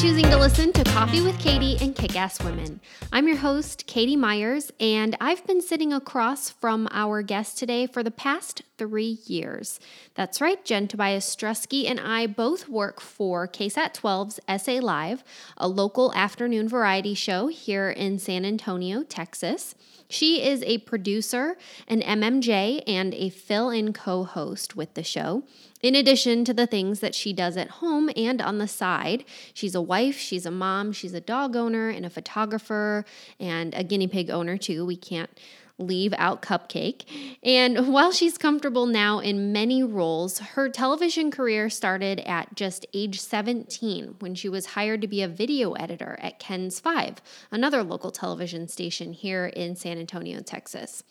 choosing to listen to Coffee with Katie and Kick Ass Women. I'm your host, Katie Myers, and I've been sitting across from our guest today for the past three years. That's right, Jen Tobias Struski and I both work for KSAT 12's SA Live, a local afternoon variety show here in San Antonio, Texas. She is a producer, an MMJ, and a fill in co host with the show. In addition to the things that she does at home and on the side, she's a wife, she's a mom, she's a dog owner, and a photographer, and a guinea pig owner, too. We can't leave out Cupcake. And while she's comfortable now in many roles, her television career started at just age 17 when she was hired to be a video editor at KENS 5, another local television station here in San Antonio, Texas.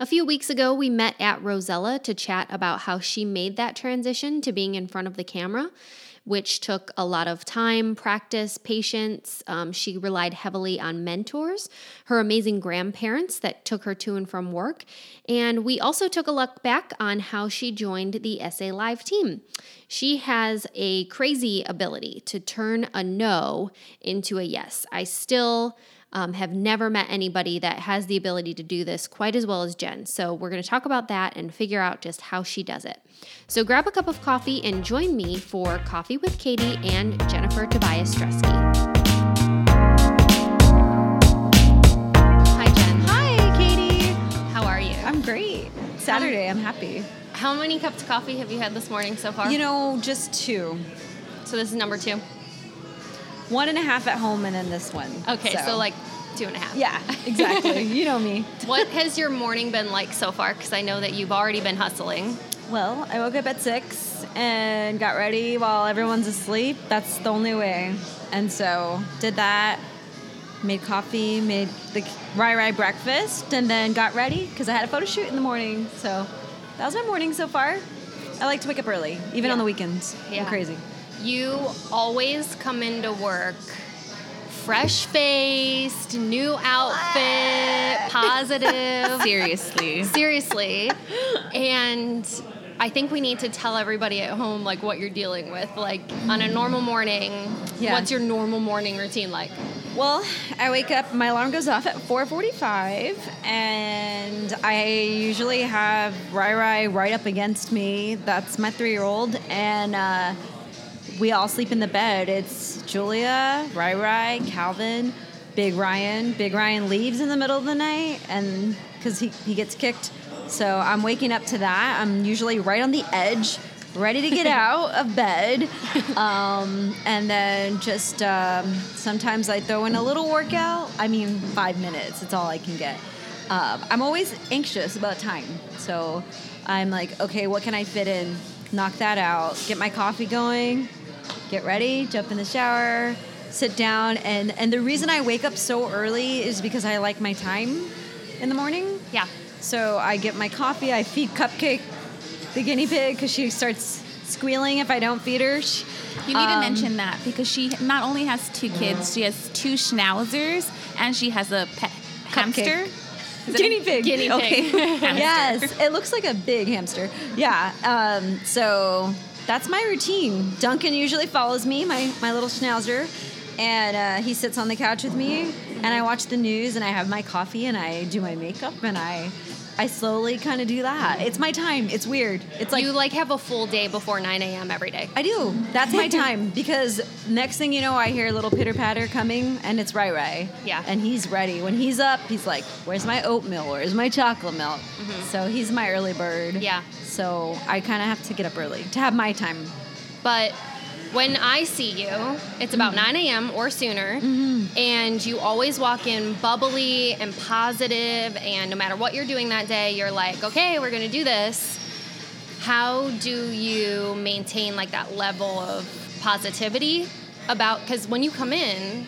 A few weeks ago, we met at Rosella to chat about how she made that transition to being in front of the camera which took a lot of time, practice, patience. Um, she relied heavily on mentors, her amazing grandparents that took her to and from work. And we also took a look back on how she joined the SA Live team. She has a crazy ability to turn a no into a yes. I still um, have never met anybody that has the ability to do this quite as well as Jen. So we're going to talk about that and figure out just how she does it. So grab a cup of coffee and join me for Coffee with Katie and Jennifer Tobias Struski. Hi, Jen. Hi, Katie. How are you? I'm great. Saturday, I'm happy. How many cups of coffee have you had this morning so far? You know, just two. so this is number two. One and a half at home and then this one. Okay, so, like two and a half. Yeah, exactly. you know me. What has your morning been like so far? Because I know that you've already been hustling. Well, I woke up at six and got ready while everyone's asleep. That's the only way. And so did that, made coffee, made the Rai Rai breakfast, and then got ready because I had a photo shoot in the morning. So that was my morning so far. I like to wake up early, even Yeah. on the weekends. Yeah. I'm crazy. You always come into work fresh faced, new outfit, positive. Seriously. Seriously. And I think we need to tell everybody at home like what you're dealing with. Like on a normal morning, Yeah. what's your normal morning routine like? Well, I wake up, my alarm goes off at 4:45 and I usually have Rai Rai right up against me. That's my 3-year-old and uh, we all sleep in the bed. It's Julia, Rai Rai, Calvin, Big Ryan. Big Ryan leaves in the middle of the night and cuz he he gets kicked. So I'm waking up to that. I'm usually right on the edge ready to get out of bed. Um, and then just um, sometimes I throw in a little workout. I mean, five minutes, it's all I can get. Um, I'm always anxious about time. So I'm like, okay, what can I fit in? Knock that out, get my coffee going, get ready, jump in the shower, sit down. And, and the reason I wake up so early is because I like my time in the morning. Yeah. So I get my coffee, I feed Cupcake, the guinea pig, because she starts squealing if I don't feed her. She- You need to um, mention that because she not only has two kids, she has two schnauzers and she has a pet hamster. It a- Guinea pig. Guinea Okay. pig. Hamster. Yes, it looks like a big hamster. Yeah. Um, so that's my routine. Duncan usually follows me, my, my little schnauzer, and uh, he sits on the couch with me, and I watch the news, and I have my coffee, and I do my makeup, and I I slowly kind of do that. It's my time. It's weird. It's like you like have a full day before 9 a.m. every day. I do. That's my time because next thing you know, I hear a little pitter patter coming, and it's Rai Rai. Yeah. And he's ready. When he's up, he's like, "Where's my oatmeal? Where's my chocolate milk?" So he's my early bird. Mm-hmm. Yeah. So I kind of have to get up early to have my time. But when I see you, it's about mm-hmm. 9 a.m. or sooner, mm-hmm. and you always walk in bubbly and positive, and no matter what you're doing that day, you're like, okay, we're gonna do this. How do you maintain like that level of positivity about? Because when you come in,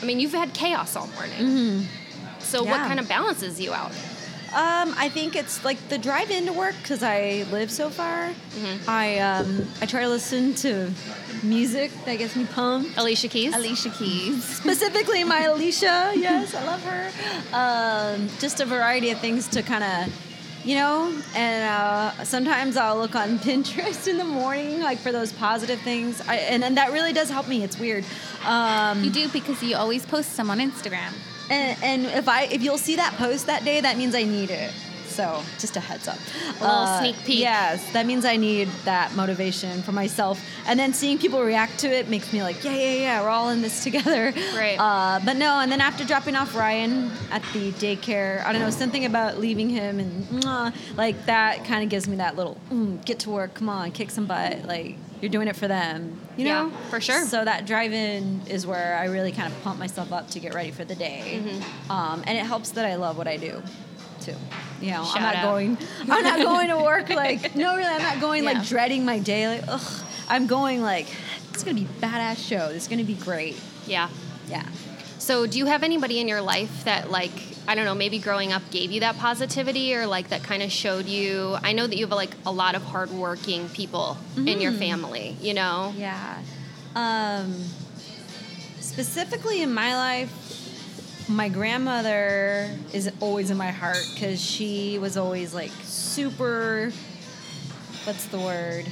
I mean, you've had chaos all morning. Mm-hmm. So what kind of balances you out? Um, I think it's like the drive into work because I live so far. Mm-hmm. I um, I try to listen to music that gets me pumped. Alicia Keys. Alicia Keys. specifically my Alicia. Yes, I love her. Um, just a variety of things to kind of you know and uh, sometimes i'll look on pinterest in the morning like for those positive things I, and, and that really does help me it's weird um, You do because you always post some on Instagram. And, and if i if you'll see that post that day that means i need it so just a heads up A little sneak peek. yes that means i need that motivation for myself and then seeing people react to it makes me like yeah yeah yeah we're all in this together Right. uh, but no and then after dropping off ryan at the daycare i don't know something about leaving him and mwah, like that kind of gives me that little mm, get to work come on kick some butt like you're doing it for them you Yeah, know for sure. so that drive-in is where i really kind of pump myself up to get ready for the day Mm-hmm. um, and it helps that i love what i do too you know Shout i'm not out. going i'm not going to work like no really i'm not going Yeah. like dreading my day like ugh i'm going like it's gonna be a badass show it's gonna be great Yeah. yeah So, do you have anybody in your life that, like, I don't know, maybe growing up gave you that positivity or like that kind of showed you? I know that you have like a lot of hardworking people in Mm-hmm. your family, you know? Yeah. Um, specifically in my life, my grandmother is always in my heart because she was always like super. What's the word?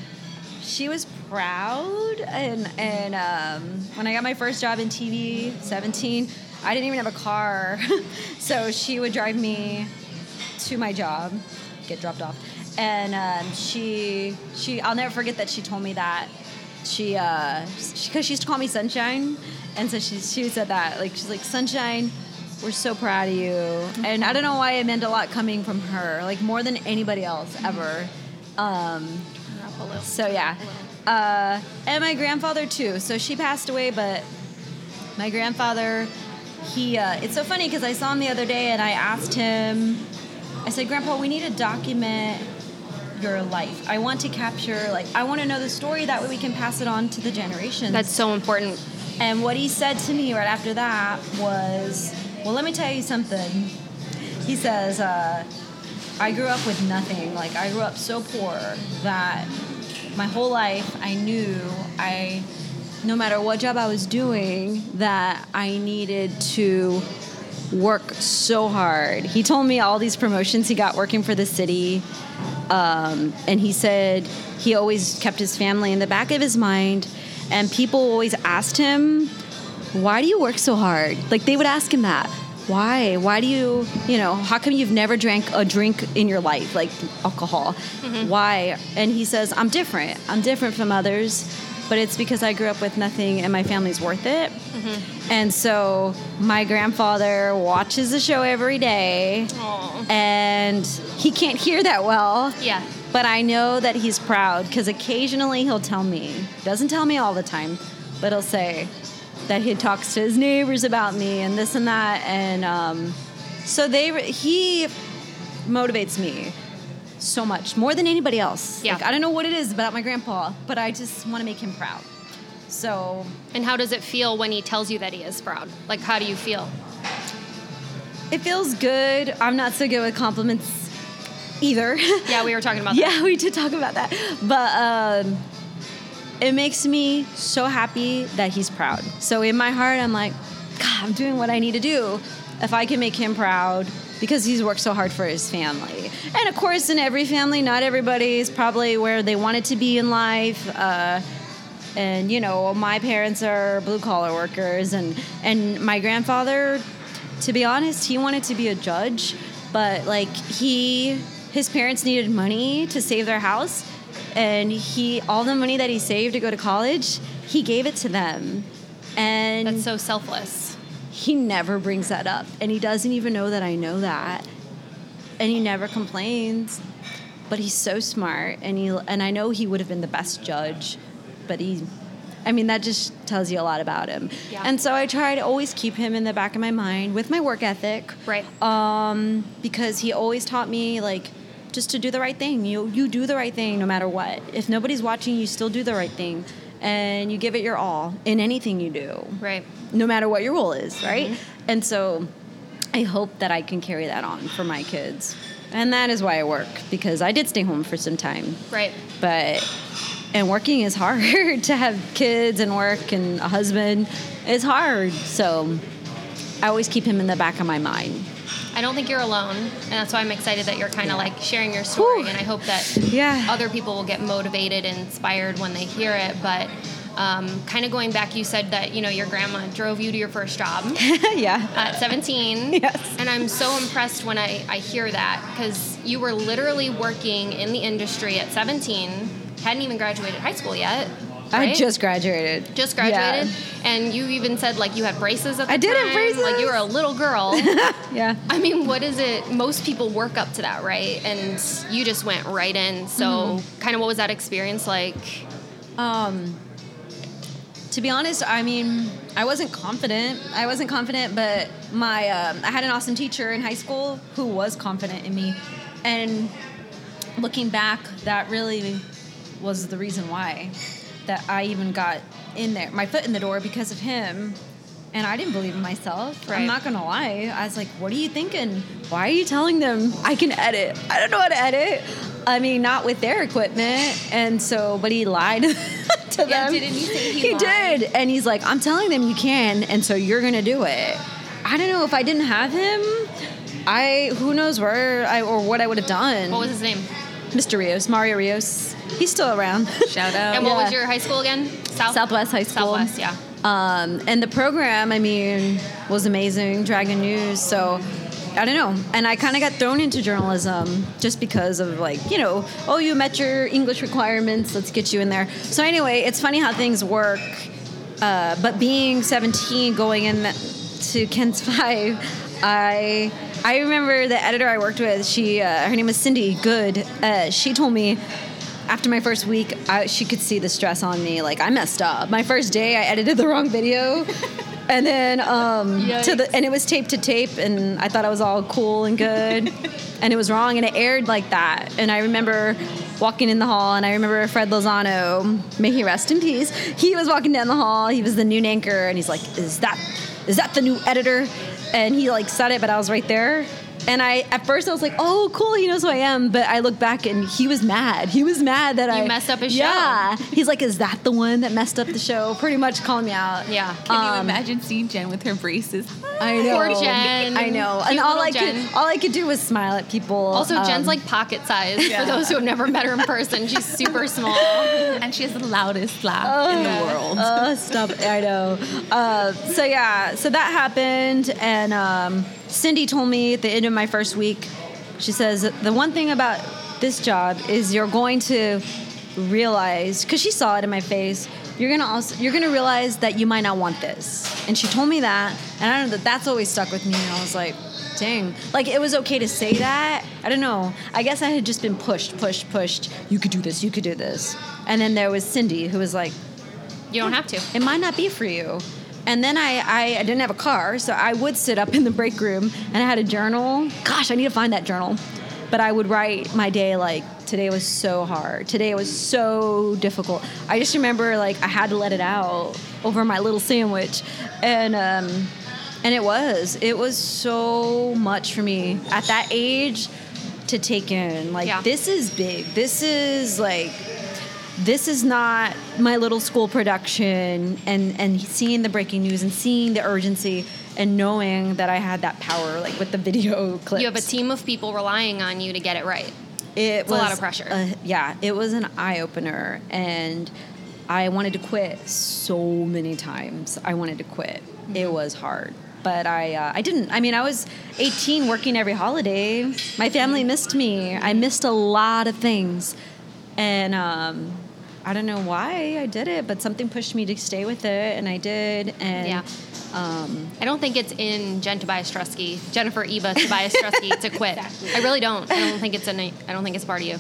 She was proud, and and um, when I got my first job in TV, seventeen, I didn't even have a car, so she would drive me to my job, get dropped off, and um, she she I'll never forget that she told me that she uh because she, used to call me Sunshine, and so she she said that like she's like Sunshine. We're so proud of you, and I don't know why it meant a lot coming from her, like more than anybody else ever. Um, so yeah, uh, and my grandfather too. So she passed away, but my grandfather, he. Uh, it's so funny because I saw him the other day, and I asked him. I said, Grandpa, we need to document your life. I want to capture, like, I want to know the story. That way, we can pass it on to the generations. That's so important. And what he said to me right after that was, Well, let me tell you something. He says, uh, I grew up with nothing. Like, I grew up so poor that my whole life I knew I, no matter what job I was doing, that I needed to work so hard. He told me all these promotions he got working for the city. Um, and he said he always kept his family in the back of his mind. And people always asked him, Why do you work so hard? Like they would ask him that. Why? Why do you, you know, how come you've never drank a drink in your life, like alcohol? Mm-hmm. Why? And he says, I'm different. I'm different from others, but it's because I grew up with nothing and my family's worth it. Mm-hmm. And so my grandfather watches the show every day Aw. and he can't hear that well. Yeah. But I know that he's proud because occasionally he'll tell me, doesn't tell me all the time, but he'll say that he talks to his neighbors about me and this and that. And um, so they, he motivates me so much more than anybody else. Yeah. Like, I don't know what it is about my grandpa, but I just want to make him proud. So And how does it feel when he tells you that he is proud? Like, how do you feel? it feels good. I'm not so good with compliments either. Yeah, we were talking about that. yeah, we did talk about that. But um, it makes me so happy that he's proud. So in my heart, I'm like, God, I'm doing what I need to do. If I can make him proud, because he's worked so hard for his family. And of course, in every family, not everybody is probably where they wanted to be in life. Uh, and you know, my parents are blue collar workers, and and my grandfather, to be honest, he wanted to be a judge, but like he, his parents needed money to save their house, and he all the money that he saved to go to college, he gave it to them, and That's so selfless. he never brings that up. And he doesn't even know that i know that. And he never complains. But he's so smart. And he and i know he would have been the best judge. But he i mean that just tells you a lot about him. Yeah. and so i try to always keep him in the back of my mind with my work ethic. Right. um, because he always taught me like just to do the right thing. You you do the right thing no matter what. If nobody's watching, you still do the right thing, and you give it your all in anything you do Right. no matter what your role is, right? Mm-hmm. And so I hope that I can carry that on for my kids. And that is why I work because I did stay home for some time. Right. But and working is hard to have kids and work and a husband is hard. So I always keep him in the back of my mind. I don't think you're alone, and that's why I'm excited that you're kind of like sharing your story, Whew. and I hope that Yeah. other people will get motivated and inspired when they hear it. But um, kind of going back, you said that you know your grandma drove you to your first job yeah. at 17. Yes. And I'm so impressed when I, I hear that because you were literally working in the industry at 17, hadn't even graduated high school yet. I just graduated. just Yeah. graduated, and you even said like you had braces at the I did have braces. Like you were a little girl. Yeah. I mean, what is it? Most people work up to that, right? And you just went right in. So, Mm-hmm. kind of, what was that experience like? Um, to be honest, I mean, I wasn't confident. I wasn't confident, but my um, I had an awesome teacher in high school who was confident in me, and looking back, that really was the reason why that I even got in there, my foot in the door because of him. And I didn't believe in myself. Right. I'm not gonna lie. I was like, "What are you thinking? Why are you telling them I can edit? I don't know how to edit. I mean, not with their equipment." And so, but he lied to Yeah, them. didn't he say he he did, and he's like, "I'm telling them you can, and so you're gonna do it." I don't know if I didn't have him. I who knows where I or what I would have done. What was his name? Mr. Rios, Mario Rios. He's still around. Shout out. And what was your high school again? South? Southwest High School. Southwest, yeah. Um, and the program, I mean, was amazing. Dragon News. So I don't know. And I kind of got thrown into journalism just because of like, you know, oh, you met your English requirements. Let's get you in there. So anyway, it's funny how things work. Uh, but being 17, going in to KENS Five, I I remember the editor I worked with. She uh, her name was Cindy Good. Uh, she told me after my first week, I, she could see the stress on me. Like I messed up. My first day, I edited the wrong video, and then um, to the and it was tape to tape, and I thought I was all cool and good, and it was wrong, and it aired like that. And I remember walking in the hall, and I remember Fred Lozano, may he rest in peace. He was walking down the hall. He was the noon anchor, and he's like, "Is that is that the new editor?" And he like said it, but I was right there. And I, at first, I was like, "Oh, cool, he knows who I am." But I look back, and he was mad. He was mad that I messed up his show. Yeah, he's like, "Is that the one that messed up the show?" Pretty much calling me out. Yeah. Can you Um, imagine seeing Jen with her braces? I know. Poor Jen. I know. Cute And all little I Jen. could, all I could do was smile at people. Also, Jen's Um, like pocket size for those who have never met her in person. She's super small. And she has the loudest laugh in the world. Uh, stop. it. I know. Uh, so yeah, so that happened, and um, Cindy told me at the end of my first week, she says the one thing about this job is you're going to realize because she saw it in my face. You're gonna also you're gonna realize that you might not want this, and she told me that, and I don't know that that's always stuck with me. And I was like, dang, like it was okay to say that. I don't know. I guess I had just been pushed, pushed, pushed. You could do this. You could do this. And then there was Cindy who was like, You don't have to. it might not be for you. And then I, I, didn't have a car, so I would sit up in the break room and I had a journal. Gosh, I need to find that journal. But I would write my day like, today was so hard. Today was so difficult. I just remember like I had to let it out over my little sandwich. And, um, and it was. It was so much for me at that age to take in. Like, Yeah. this is big. This is like, this is not my little school production and and seeing the breaking news and seeing the urgency and knowing that I had that power like with the video clips. You have a team of people relying on you to get it right. It was a lot of pressure. a- yeah, it was an eye opener, and I wanted to quit so many times. I wanted to quit. Mm-hmm. It was hard, but I uh, I didn't. I mean, I was 18, working every holiday. My family missed me. I missed a lot of things, and um, I don't know why I did it, but something pushed me to stay with it, and I did. And Yeah. um, I don't think it's in Jen Tobias Struski, Jennifer Eva Tobias Struski to quit. I really don't. I don't think it's in. A, I don't think it's part of you.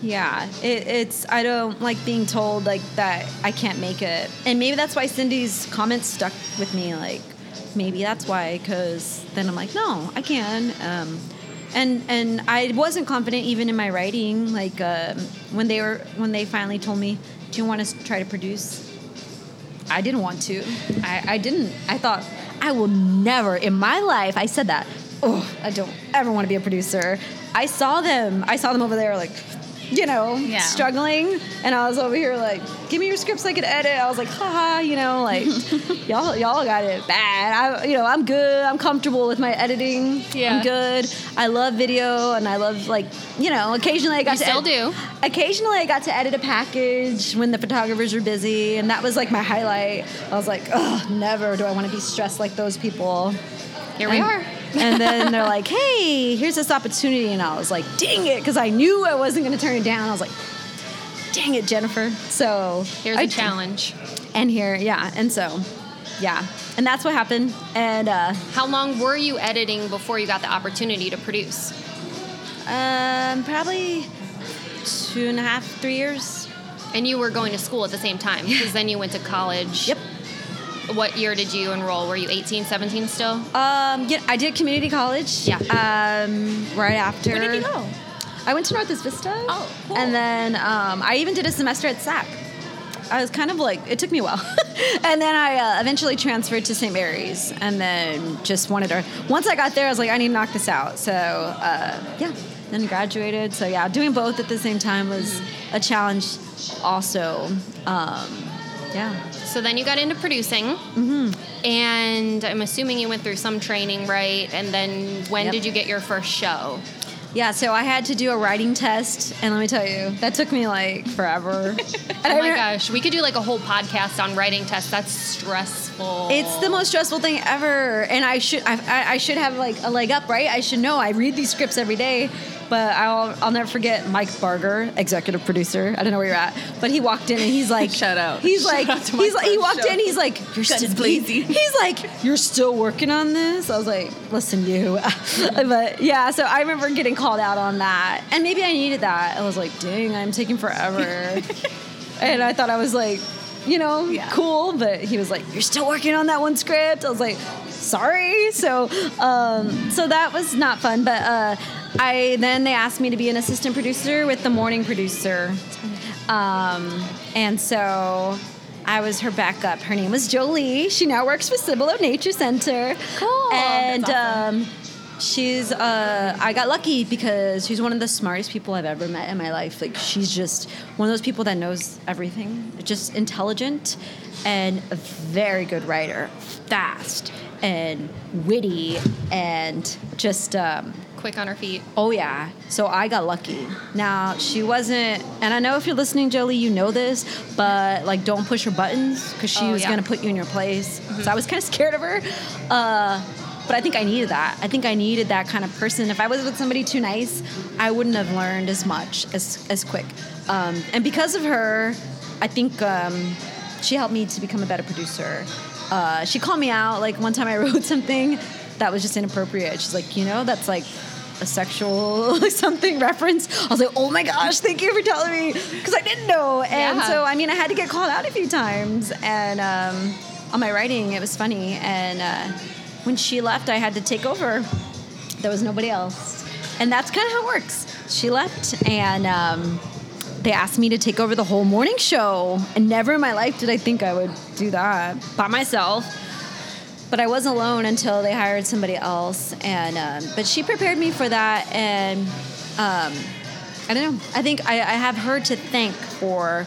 Yeah, it, it's I don't like being told like that I can't make it, and maybe that's why Cindy's comments stuck with me. Like maybe that's why, because then I'm like, no, I can. Um, and and I wasn't confident even in my writing. Like um, when they were when they finally told me, do you want to try to produce? I didn't want to. I, I didn't. I thought I will never in my life. I said that. Oh, I don't ever want to be a producer. I saw them. I saw them over there like you know, Yeah. struggling. And I was over here like, give me your scripts so I could edit. I was like, haha, you know, like y'all y'all got it bad. I you know, I'm good. I'm comfortable with my editing. Yeah. I'm good. I love video and I love like, you know, occasionally I got You to still ed- do. Occasionally I got to edit a package when the photographers were busy and that was like my highlight. I was like, oh, never do I want to be stressed like those people. Here we And- are. And then they're like, hey, here's this opportunity. And I was like, dang it, because I knew I wasn't going to turn it down. I was like, dang it, Jennifer. So Here's I- a challenge. And here, yeah. And so, yeah. And that's what happened. And uh, How long were you editing before you got the opportunity to produce? um, probably two and a half, three years. And you were going to school at the same time because then you went to college. Yep. What year did you enroll? Were you 18, 17 still? Um, yeah, I did community college. Yeah. Um, right after. Where did you go? I went to Northwest Vista. Oh, cool. And then um, I even did a semester at SAC. I was kind of like, it took me a while. and then I uh, eventually transferred to St. Mary's and then just wanted to, once I got there, I was like, I need to knock this out. So, uh, yeah, then graduated. So, yeah, doing both at the same time was a challenge also. Um, yeah. So then you got into producing. Mm-hmm. And I'm assuming you went through some training, right? And then when Yep. did you get your first show? Yeah, so I had to do a writing test, and let me tell you, that took me like forever. Oh my re- gosh, we could do like a whole podcast on writing tests. That's stressful. It's the most stressful thing ever, and I should I, I- I should have like a leg up, right? I should know. I read these scripts every day, but I'll I'll never forget Mike Barger, executive producer. I don't know where you're at, but he walked in and he's like, Shout out. He's Shout like, out he's like, he walked show. in, he's like, you're Guns still blazing. He's like, you're still working on this. I was like, listen, you, but yeah. So I remember getting called out on that, and maybe I needed that. I was like, dang, I'm taking forever, and I thought I was like you know, Yeah. cool. But he was like, "You're still working on that one script." I was like, "Sorry." So, um, so that was not fun. But uh, I then they asked me to be an assistant producer with the morning producer, um, and so. I was her backup. Her name was Jolie. She now works for Cibolo Nature Center. Cool. And That's um, she's uh, I got lucky because she's one of the smartest people I've ever met in my life. Like she's just one of those people that knows everything. Just intelligent and a very good writer, fast and witty and just um, quick on her feet. Oh yeah. So I got lucky. Now she wasn't, and I know if you're listening, Jolie, you know this, but like don't push her buttons because she Oh, was yeah. gonna put you in your place. So I was kind of scared of her. Uh, but I think I needed that. I think I needed that kind of person. If I was with somebody too nice, I wouldn't have learned as much as as quick. Um, and because of her, I think um, she helped me to become a better producer. Uh, she called me out like one time I wrote something that was just inappropriate. She's like, you know, that's like a sexual something reference. I was like, oh my gosh, thank you for telling me because I didn't know. And Yeah. so I mean, I had to get called out a few times, and um, on my writing, it was funny. And uh, when she left, I had to take over. There was nobody else, and that's kind of how it works. She left, and. Um, they asked me to take over the whole morning show, and never in my life did I think I would do that by myself. But I wasn't alone until they hired somebody else, and um, but she prepared me for that, and um, I don't know. I think I, I have her to thank for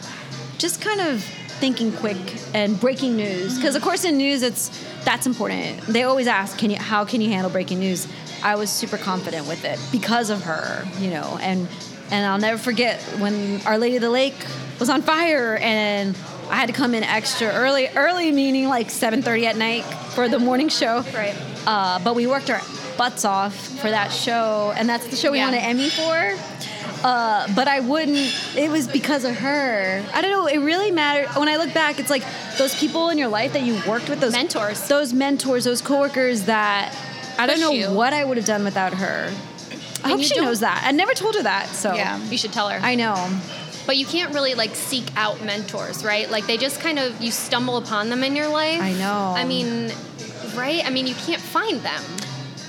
just kind of thinking quick and breaking news, because of course in news it's that's important. They always ask, "Can you? How can you handle breaking news?" I was super confident with it because of her, you know, and and I'll never forget when Our Lady of the Lake was on fire and I had to come in extra early, early meaning like 7:30 at night for the morning show. Right. Uh, but we worked our butts off for that show, and that's the show we Yeah. won an Emmy for. Uh, but I wouldn't. It was because of her. I don't know. It really mattered. When I look back, it's like those people in your life that you worked with, those Mentors. those mentors, those coworkers that I don't know you. what I would have done without her. I hope she knows that. I never told her that. So Yeah. You should tell her. I know. but you can't really like seek out mentors, right? Like they just kind of you stumble upon them in your life. I know. I mean, right? I mean, you can't find them.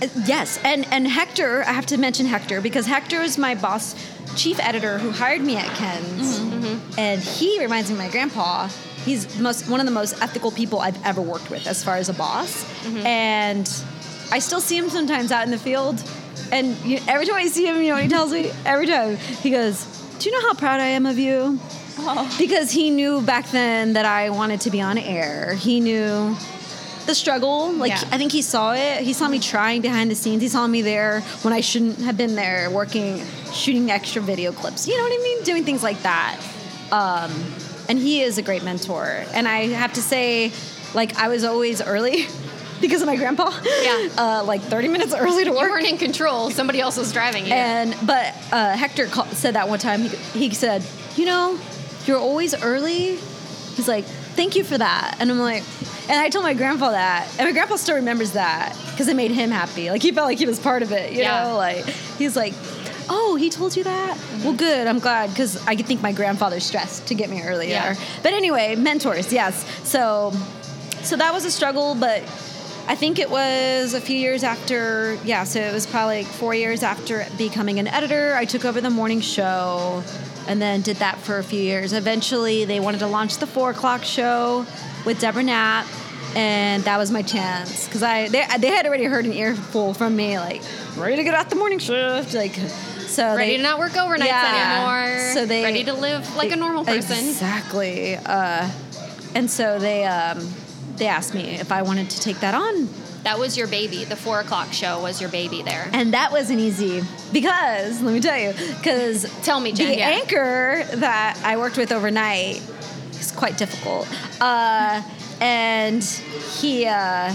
Uh, Yes, and and Hector, I have to mention Hector because Hector is my boss, chief editor who hired me at KENS, mm-hmm, mm-hmm. and he reminds me of my grandpa. He's most one of the most ethical people I've ever worked with as far as a boss, mm-hmm. and I still see him sometimes out in the field, and you, every time I see him, you know what he tells me? Every time he goes, Do you know how proud I am of you? Oh. Because he knew back then that I wanted to be on air. He knew the struggle. Like Yeah. I think he saw it. He saw me trying behind the scenes. He saw me there when I shouldn't have been there, working, shooting extra video clips. You know what I mean? Doing things like that. Um, and he is a great mentor. And I have to say, like I was always early because of my grandpa. Yeah. Uh, like 30 minutes early to You work. weren't in control. Somebody else was driving you. And but uh, Hector call, said that one time. He, he said, "You know, you're always early." He's like, "Thank you for that." And I'm like, and I told my grandpa that, and my grandpa still remembers that because it made him happy. Like he felt like he was part of it. You Yeah. know, like he's like. Oh, he told you that? Well, good. I'm glad because I think my grandfather stressed to get me earlier. Yeah. But anyway, mentors, yes. So, so that was a struggle, but I think it was a few years after, yeah, so it was probably like four years after becoming an editor. I took over the morning show and then did that for a few years. Eventually, they wanted to launch the four o'clock show with Deborah Knapp. And that was my chance because I they, they had already heard an earful from me like ready to get out the morning shift like so ready they, to not work overnights Yeah. anymore. So they ready to live like a normal person. Exactly. Uh, and so they um, they asked me if I wanted to take that on, That was your baby. The four o'clock show was your baby there. and that wasn't easy because let me tell you, because Tell me, Jen. the yeah. anchor that I worked with overnight is quite difficult, uh, and he. Uh,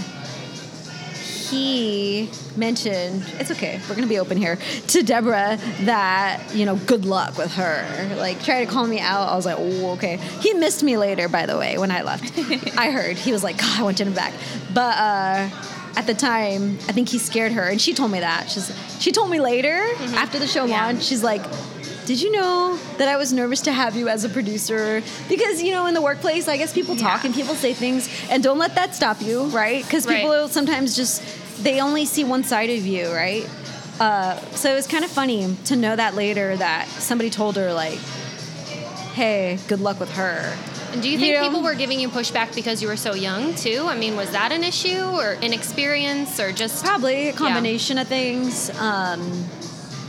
he mentioned it's okay we're gonna be open here to deborah that you know good luck with her. Like try to call me out. I was like oh okay. He missed me later by the way when i left. I heard. He was like god i want him back. But uh at the time i think he scared her and she told me that. She's she told me later after the show Yeah. launched she's like did you know that I was nervous to have you as a producer? Because, you know, in the workplace, I guess people talk Yeah. and people say things, and don't let that stop you, right? Because Right. people sometimes just, they only see one side of you, right? Uh, so it was kind of funny to know that later that somebody told her, like, hey, good luck with her. And do you think You know- people were giving you pushback because you were so young too? I mean, was that an issue or inexperience or just Probably a combination of things. Um,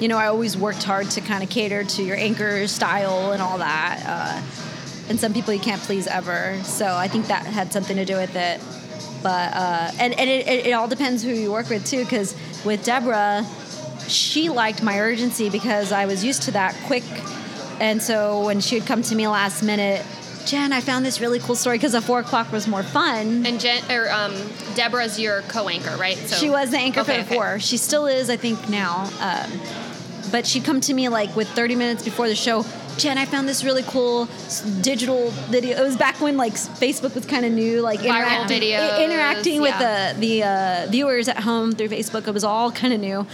you know, I always worked hard to kind of cater to your anchor style and all that. Uh, and some people you can't please ever. So I think that had something to do with it. But uh, and and it, it, it all depends who you work with too. Because with Deborah, she liked my urgency because I was used to that quick. And so when she would come to me last minute, Jen, I found this really cool story because the four o'clock was more fun. And Jen or um, Deborah's your co-anchor, right? So She was the anchor Okay, for the okay. four. She still is, I think, now. Um, but she'd come to me like with 30 minutes before the show. Jen, I found this really cool digital video. It was back when like Facebook was kind of new, like Viral interacting, videos, interacting with the the uh, viewers at home through Facebook. It was all kind of new.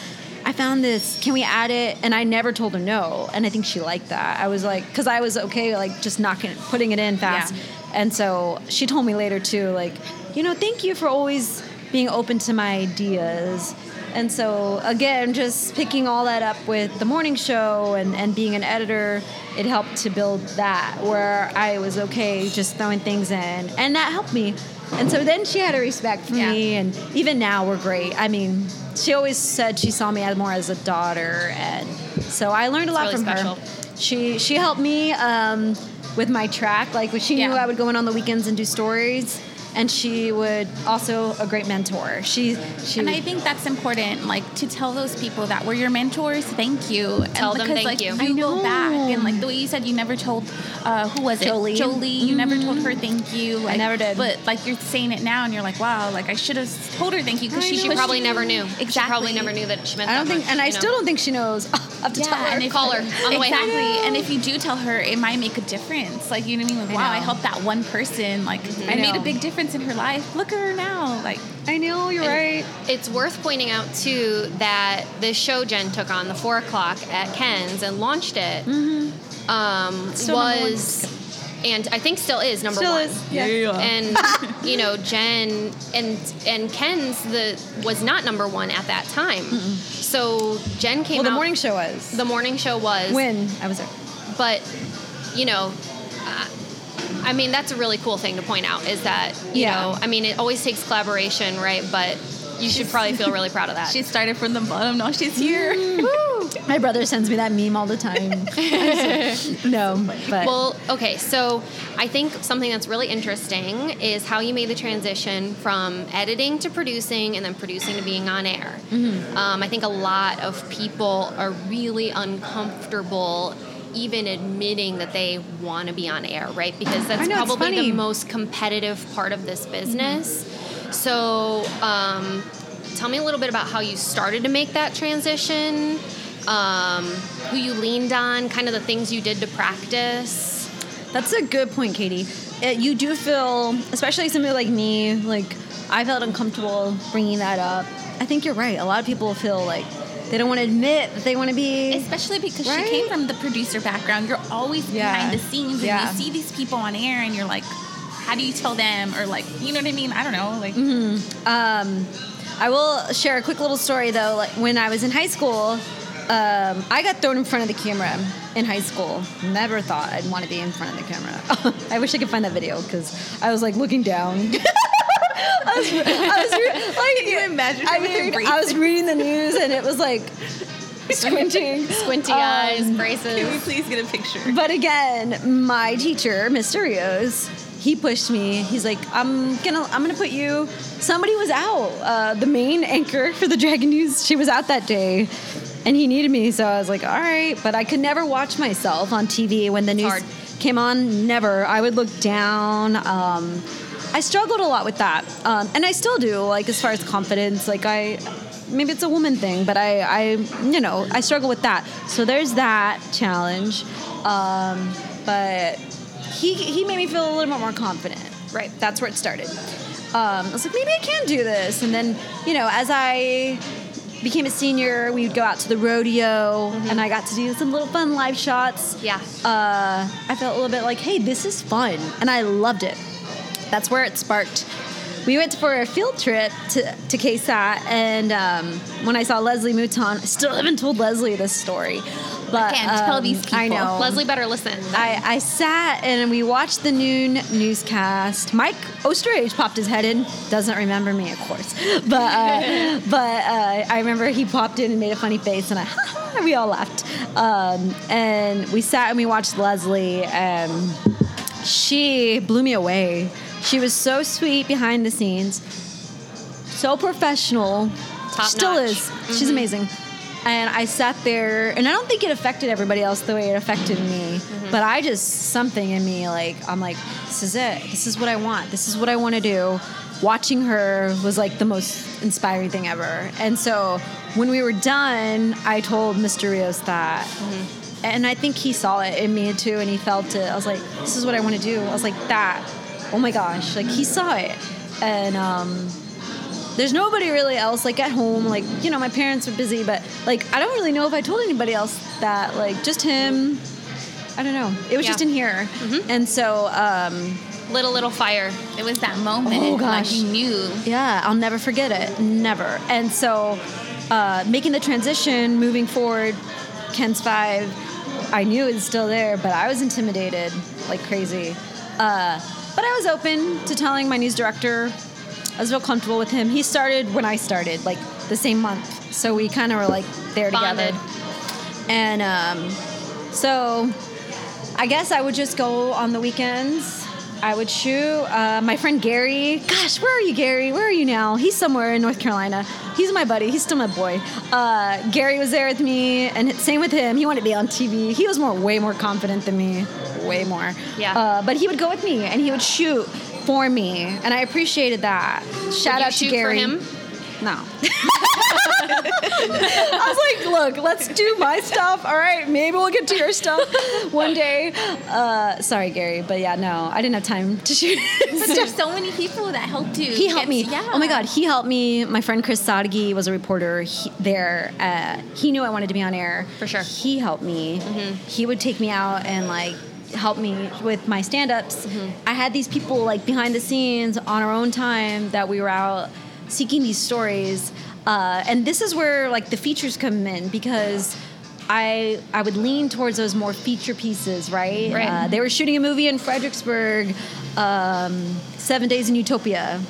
I found this. Can we add it? And I never told her no. And I think she liked that. I was like, because I was okay, like just knocking, it, putting it in fast. Yeah. And so she told me later too, like, you know, thank you for always being open to my ideas. And so again, just picking all that up with the morning show and, and being an editor, it helped to build that where I was okay just throwing things in. And that helped me. And so then she had a respect for Yeah. me and even now we're great. I mean, she always said she saw me as more as a daughter and so I learned a lot really from special. her. She she helped me um, with my track. Like when she knew I would go in on the weekends and do stories, and she would also a great mentor. She she And I think that's important, like to tell those people that were your mentors, thank you. Tell and them because, thank like, you. You I go know. back and like the way you said, you never told uh, who was it? Jolie. Jolie. You never told her thank you. Like, never did. But like you're saying it now, and you're like, wow, like I should have told her thank you because she. She probably you. never knew. Exactly. She probably never knew that she meant I don't that think, much, and I know? still don't think she knows. I have to tell Yeah, her. and if Call her on the way home. exactly, and if you do tell her, it might make a difference. Like you know what I mean? Like, I wow, I know. helped that one person. Like I, made a big difference in her life. Look at her now. Like I know you're right. It's worth pointing out too that this show Jen took on the four o'clock at KENS and launched it um, Still number one. was, and I think still is number Still one. is. Yeah. And you know Jen and and KENS the was not number one at that time. So Jen came Well, the out. morning show was the morning show was when I was there. but you know uh, i mean that's a really cool thing to point out is that you Yeah. know i mean it always takes collaboration right but you should probably feel really proud of that she started from the bottom. Now she's here. Mm. My brother sends me that meme all the time. no, but Well, okay, so I think something that's really interesting is how you made the transition from editing to producing and then producing to being on air. Mm-hmm. Um, I think a lot of people are really uncomfortable even admitting that they want to be on air, right? Because that's know, probably the most competitive part of this business. So, um, tell me a little bit about how you started to make that transition, um, who you leaned on, kind of the things you did to practice. That's a good point, Katie. Uh you do feel, especially somebody like me, like I felt uncomfortable bringing that up. I think you're right. A lot of people feel like they don't want to admit that they want to be. Especially because Right? she came from the producer background. You're always Yeah. behind the scenes and Yeah. you see these people on air and you're like, how do you tell them? Or like, you know what I mean? I don't know. Like, Um, I will share a quick little story though. Like when I was in high school, um, I got thrown in front of the camera in high school. Never thought I'd want to be in front of the camera. I wish I could find that video because I was like looking down. I was, I was re- like, Can you imagine I, her with her mean, I was reading the news and it was like squinting, Squinty Um, eyes, can we please get a picture? But again, my teacher, Mr. Rios, he pushed me. He's like, I'm gonna, I'm gonna put you. Somebody was out. Uh, the main anchor for the Dragon News, she was out that day, and he needed me. So I was like, all right. But I could never watch myself on TV when the news hard. came on. Never. I would look down. Um, I struggled a lot with that, um, and I still do. Like as far as confidence, like I. Maybe it's a woman thing, but I, I, you know, I struggle with that. So there's that challenge. Um, but he he made me feel a little bit more confident. Right, that's where it started. Um, I was like, maybe I can do this. And then, you know, as I became a senior, we would go out to the rodeo, and I got to do some little fun live shots. Yeah. Uh, I felt a little bit like, hey, this is fun, and I loved it. That's where it sparked. We went for a field trip to, to KSAT, and um, when I saw Leslie Mouton, I still haven't told Leslie this story. But can't tell um, these I know. Leslie better listen. I, I sat and we watched the noon newscast. Mike Osterhage popped his head in. Doesn't remember me, of course, but uh, but uh, I remember he popped in and made a funny face, and I we all laughed. Um, and we sat and we watched Leslie, and she blew me away. She was so sweet behind the scenes, so professional. Top Still notch. is. She's amazing. And I sat there, and I don't think it affected everybody else the way it affected me. But I just something in me, like I'm like, this is it. This is what I want. This is what I want to do. Watching her was like the most inspiring thing ever. And so when we were done, I told Mr. Rios that. And I think he saw it in me too, and he felt it. I was like, this is what I want to do. I was like, that. Oh my gosh. Like, he saw it. And, um, there's nobody really else like at home like you know my parents were busy but like i don't really know if i told anybody else that like just him i don't know it was Yeah. just in here and so um little little fire. It was that moment. Oh, Like gosh. you knew. yeah i'll never forget it never and so uh making the transition moving forward KENS five i knew it was still there but i was intimidated like crazy uh but i was open to telling my news director I was real comfortable with him. He started when I started, like the same month. So we kind of were like there Bonded. together. And um, so I guess I would just go on the weekends. I would shoot. Uh, my friend Gary, gosh, where are you, Gary? Where are you now? He's somewhere in North Carolina. He's my buddy. He's still my boy. Uh, Gary was there with me, and same with him. He wanted to be on TV. He was more, way more confident than me, way more. Yeah. Uh, but he would go with me, and he would shoot for me, and I appreciated that. Shout out to Gary. for him? No. I was like, look, let's do my stuff. All right, maybe we'll get to your stuff one day. Uh, sorry, Gary, but yeah, no, I didn't have time to shoot. But there's so many people that helped you. he helped me. Yeah. Oh my God, he helped me. My friend Chris Sadeghi was a reporter he, there. Uh, he knew I wanted to be on air. For sure. He helped me. He would take me out and like help me with my stand-ups. I had these people like behind the scenes on our own time that we were out seeking these stories. Uh, and this is where like the features come in because I I would lean towards those more feature pieces, right? Right. Uh, they were shooting a movie in Fredericksburg, um, Seven Days in Utopia,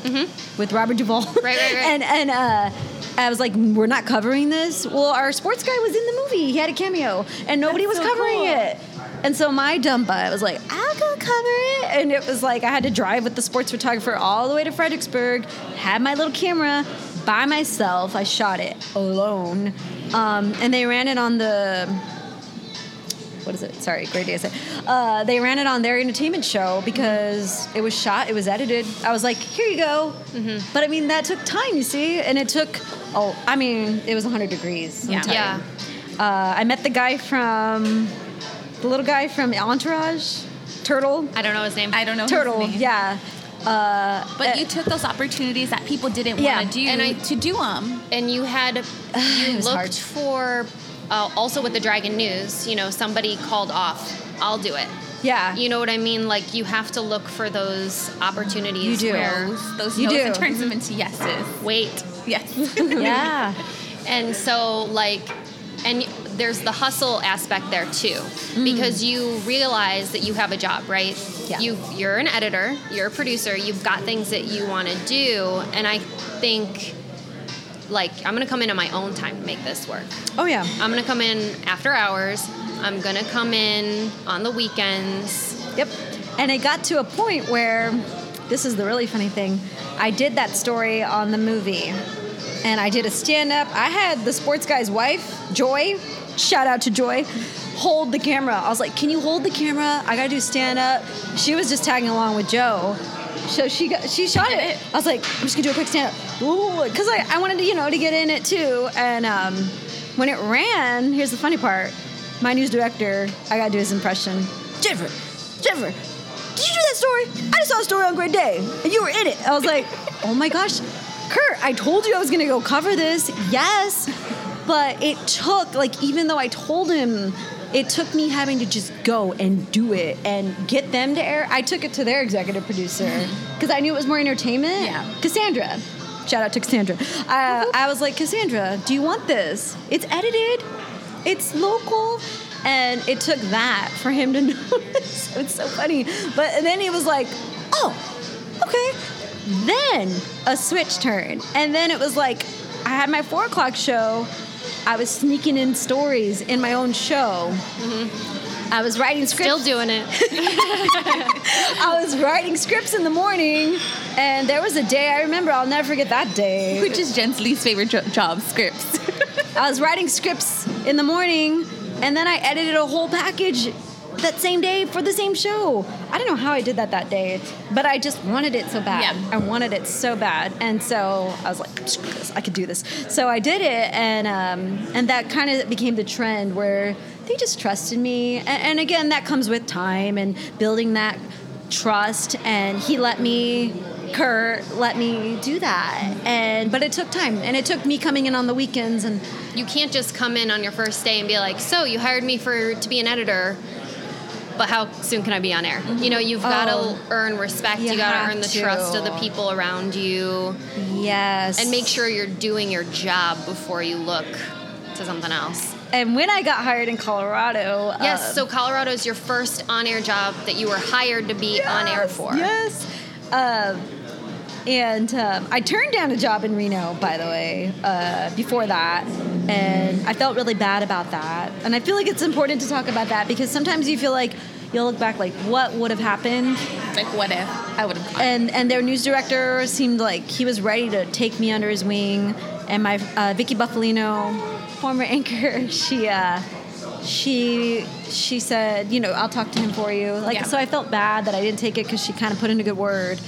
with Robert Duvall. Mm-hmm. Right, right, right. and and uh, I was like, we're not covering this. Well, our sports guy was in the movie. He had a cameo, and nobody That's was so covering cool. it. And so my dumb butt was like, I'll go cover it. And it was like I had to drive with the sports photographer all the way to Fredericksburg, had my little camera by myself. I shot it alone. Um, and they ran it on the what is it? Sorry, great day. Uh, they ran it on their entertainment show because it was shot, it was edited. I was like, here you go. Mm-hmm. But I mean, that took time, you see, and it took. Oh, I mean, it was 100 degrees. Yeah. Yeah. Uh, I met the guy from the little guy from Entourage, Turtle. I don't know his name. I don't know. his Turtle, name. yeah. Uh, But uh, you took those opportunities that people didn't Yeah, want to do and I- to do them. and you had you looked hard. for uh, also with the Dragon News. You know, somebody called off. I'll do it. yeah. You know what I mean? Like you have to look for those opportunities. You do. Where, Those, those You no's do. and turns them into yeses. wait. Yes. yeah. And so, like, and there's the hustle aspect there too, because mm. you realize that you have a job, right? Yeah. You you're an editor, you're a producer, you've got things that you want to do, and I think, like, I'm gonna come in on my own time to make this work. Oh, yeah. I'm gonna come in after hours. I'm gonna come in on the weekends. Yep. And it got to a point where this is the really funny thing. I did that story on the movie. And I did a stand up. I had the sports guy's wife, Joy, shout out to Joy, hold the camera. I was like, "Can you hold the camera? I got to do stand up." She was just tagging along with Joe. So she got she shot it. I was like, I'm just gonna do a quick stand up, because I, I wanted to you know to get in it too. And um, when it ran, here's the funny part: my news director, I gotta do his impression. Jennifer, Jennifer, did you do that story? I just saw a story on Great Day, and you were in it. I was like, oh my gosh, Kurt, I told you I was gonna go cover this. Yes, but it took like even though I told him. It took me having to just go and do it and get them to air. I took it to their executive producer because I knew it was more entertainment. Yeah. Cassandra. Shout out to Cassandra. Uh, I was like, Cassandra, do you want this? It's edited, it's local. And it took that for him to notice. it's so funny. But and then he was like, oh, okay. Then a switch turned. And then it was like, I had my four o'clock show. I was sneaking in stories in my own show. I was writing scripts. Still doing it. I was writing scripts in the morning, and there was a day I remember. I'll never forget that day. Which is Jen's least favorite jo- job, scripts. I was writing scripts in the morning, and then I edited a whole package that same day for the same show. I don't know how I did that that day, but I just wanted it so bad. Yeah. I wanted it so bad, and so I was like, this, I could do this. So I did it, and um, and that kind of became the trend where they just trusted me. And, and again, that comes with time and building that trust. And he let me. Kurt let me do that, and but it took time, and it took me coming in on the weekends, and you can't just come in on your first day and be like, "So you hired me for to be an editor." But how soon can I be on air? You know, you've got Oh. to earn respect. You You, got to earn the to. trust of the people around you, yes, and make sure you're doing your job before you look to something else. And when I got hired in Colorado, Yes. uh, so Colorado is your first on-air job that you were hired to be on air for. Yes. Um, and um, I turned down a job in Reno, by the way, uh, before that. And I felt really bad about that. And I feel like it's important to talk about that because sometimes you feel like you'll look back like, what would have happened? like, what if I would have? And, and their news director seemed like he was ready to take me under his wing. And my uh, Vicky Buffalino, former anchor, she. Uh, she she said, you know, I'll talk to him for you. Like, Yeah. so I felt bad that I didn't take it because she kind of put in a good word.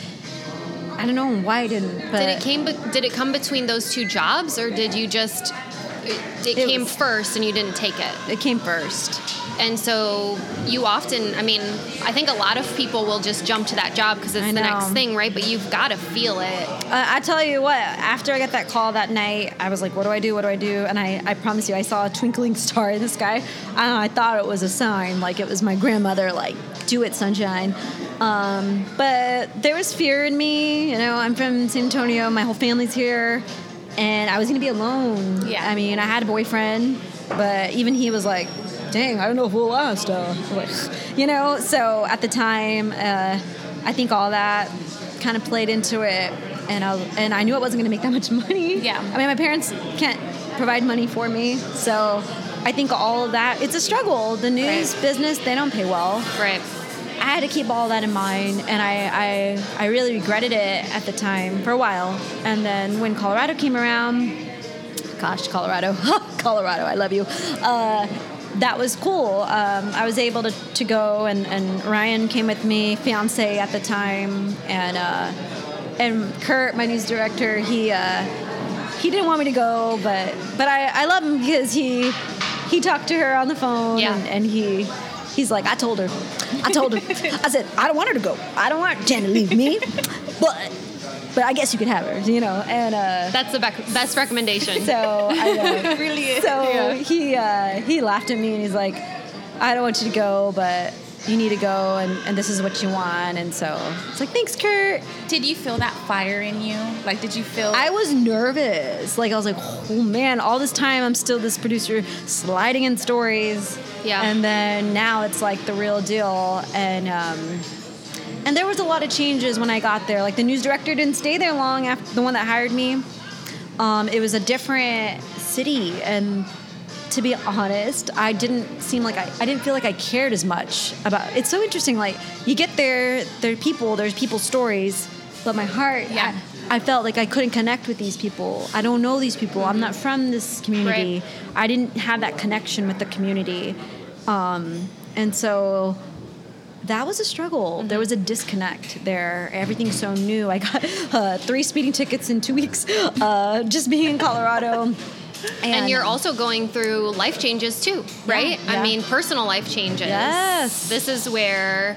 I don't know why I didn't, but Did it came? be- Did it come between those two jobs, or did you just? It, it It came was- first, and you didn't take it. it came first. And so you often, I mean, I think a lot of people will just jump to that job because it's the next thing, right? But you've got to feel it. Uh, I tell you what, after I got that call that night, I was like, what do I do? What do I do? And I, I promise you, I saw a twinkling star in the sky. I don't know, I thought it was a sign, like it was my grandmother, like, do it, sunshine. Um, but there was fear in me. You know, I'm from San Antonio, my whole family's here, and I was gonna be alone. Yeah. I mean, I had a boyfriend. but even he was like, "Dang, I don't know if we'll last." Uh, you know, so at the time, uh, I think all that kind of played into it, and I and I knew I wasn't going to make that much money. Yeah. I mean, my parents can't provide money for me, so I think all of that it's a struggle. The news Right. business they don't pay well. Right. I had to keep all that in mind, and I, I, I really regretted it at the time for a while. And then when Colorado came around, gosh, Colorado, Colorado, I love you. Uh, that was cool. Um, I was able to, to go, and, and Ryan came with me, fiance at the time, and uh, and Kurt, my news director, he uh, he didn't want me to go, but but I, I love him because he he talked to her on the phone, Yeah. and, and he he's like, I told her, I told her, I said I don't want her to go, I don't want Jen to leave me, but but I guess you could have her, you know, and uh, That's the bec- best recommendation. so I know. really is. So Yeah. he uh, he laughed at me and he's like, I don't want you to go, but you need to go, and, and this is what you want. And so it's like, thanks, Kurt. Did you feel that fire in you? Like, did you feel? I was nervous. Like I was like, oh man, all this time I'm still this producer sliding in stories. Yeah. And then now it's like the real deal. And um, and there was a lot of changes when I got there. Like the news director didn't stay there long after the one that hired me. Um, it was a different city and to be honest, I didn't seem like I, I didn't feel like I cared as much about it's so interesting, like you get there, there are people, there's people's stories, but my heart Yeah. I, I felt like I couldn't connect with these people. I don't know these people. I'm not from this community. Right. I didn't have that connection with the community. Um, and so that was a struggle. There was a disconnect there. Everything's so new. I got uh, three speeding tickets in two weeks uh, just being in Colorado. and you're also going through life changes too, right? yeah. I mean, personal life changes. Yes. This is where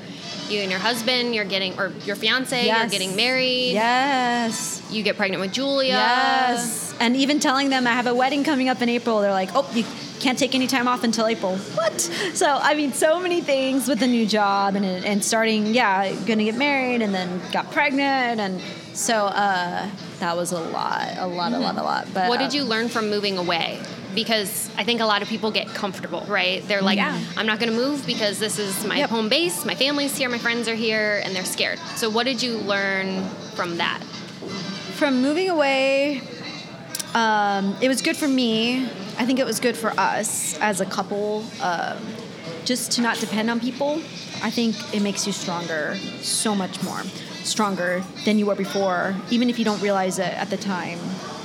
you and your husband, you're getting, or your fiance, you're getting married. Yes. You get pregnant with Julia. Yes. And even telling them I have a wedding coming up in April, they're like, oh, you can't take any time off until April. What? So, I mean, so many things with a new job and, and starting, yeah, gonna get married and then got pregnant. And so uh, that was a lot, a lot, a lot, a lot. But What uh, did you learn from moving away? Because I think a lot of people get comfortable, right? They're like, Yeah. I'm not to move because this is my Yep. home base, my family's here, my friends are here, and they're scared. So, what did you learn from that? from moving away, um, it was good for me. I think it was good for us as a couple, um, just to not depend on people. I think it makes you stronger, so much more stronger than you were before, even if you don't realize it at the time.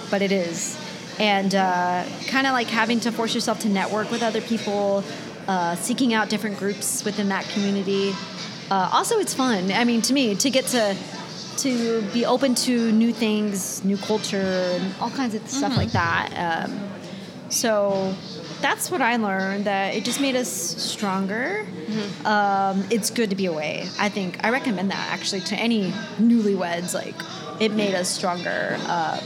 But it is, and uh, kind of like having to force yourself to network with other people, uh, seeking out different groups within that community. Uh, also, it's fun. I mean, to me, to get to to be open to new things, new culture, and all kinds of stuff like that. Um, so that's what I learned. That it just made us stronger. Um, it's good to be away. I think I recommend that actually to any newlyweds. Like it made us stronger. Um,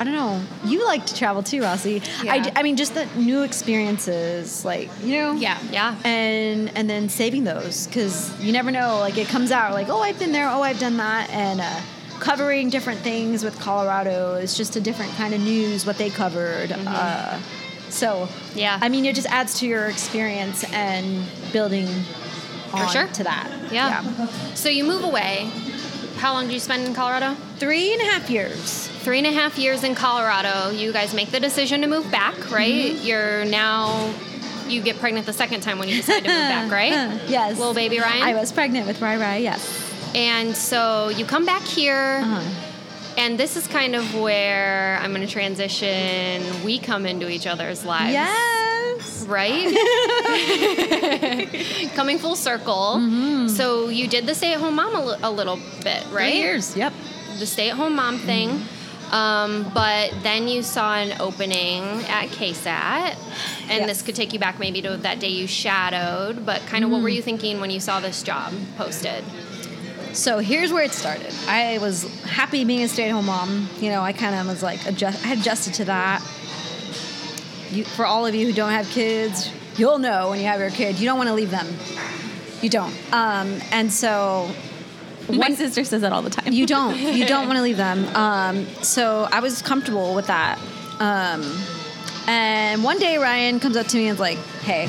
I don't know. You like to travel too, Elsie. I, Yeah. I mean, just the new experiences, like you know. Yeah. Yeah. And and then saving those because you never know. Like it comes out like, oh, I've been there. Oh, I've done that. And uh, covering different things with Colorado is just a different kind of news. What they covered. Uh, so Yeah. I mean, it just adds to your experience and building on sure. to that. Yeah. So, you move away. How long do you spend in Colorado? Three and a half years. Three and a half years in Colorado. You guys make the decision to move back, right? You're now, you get pregnant the second time when you decide to move back, right? yes. Little baby Ryan? I was pregnant with Rai Rai. Yes. And so you come back here, Uh-huh. and this is kind of where I'm going to transition. We come into each other's lives. Yes. Right? Coming full circle. Mm-hmm. So you did the stay at home mom a, little bit, right? Three years. Yep. The stay at home mom thing. Mm-hmm. Um, but then you saw an opening at KSAT, and Yes. this could take you back maybe to that day you shadowed. But kind of what Mm-hmm. were you thinking when you saw this job posted? So here's where it started. I was happy being a stay-at-home mom. You know, I kind of was like adjust. I adjusted to that. You, for all of you who don't have kids, you'll know when you have your kid, you don't want to leave them. You don't. Um, and so My sister says that all the time. you don't. You don't want to leave them. Um, so I was comfortable with that. Um, And one day Ryan comes up to me and is like, "Hey,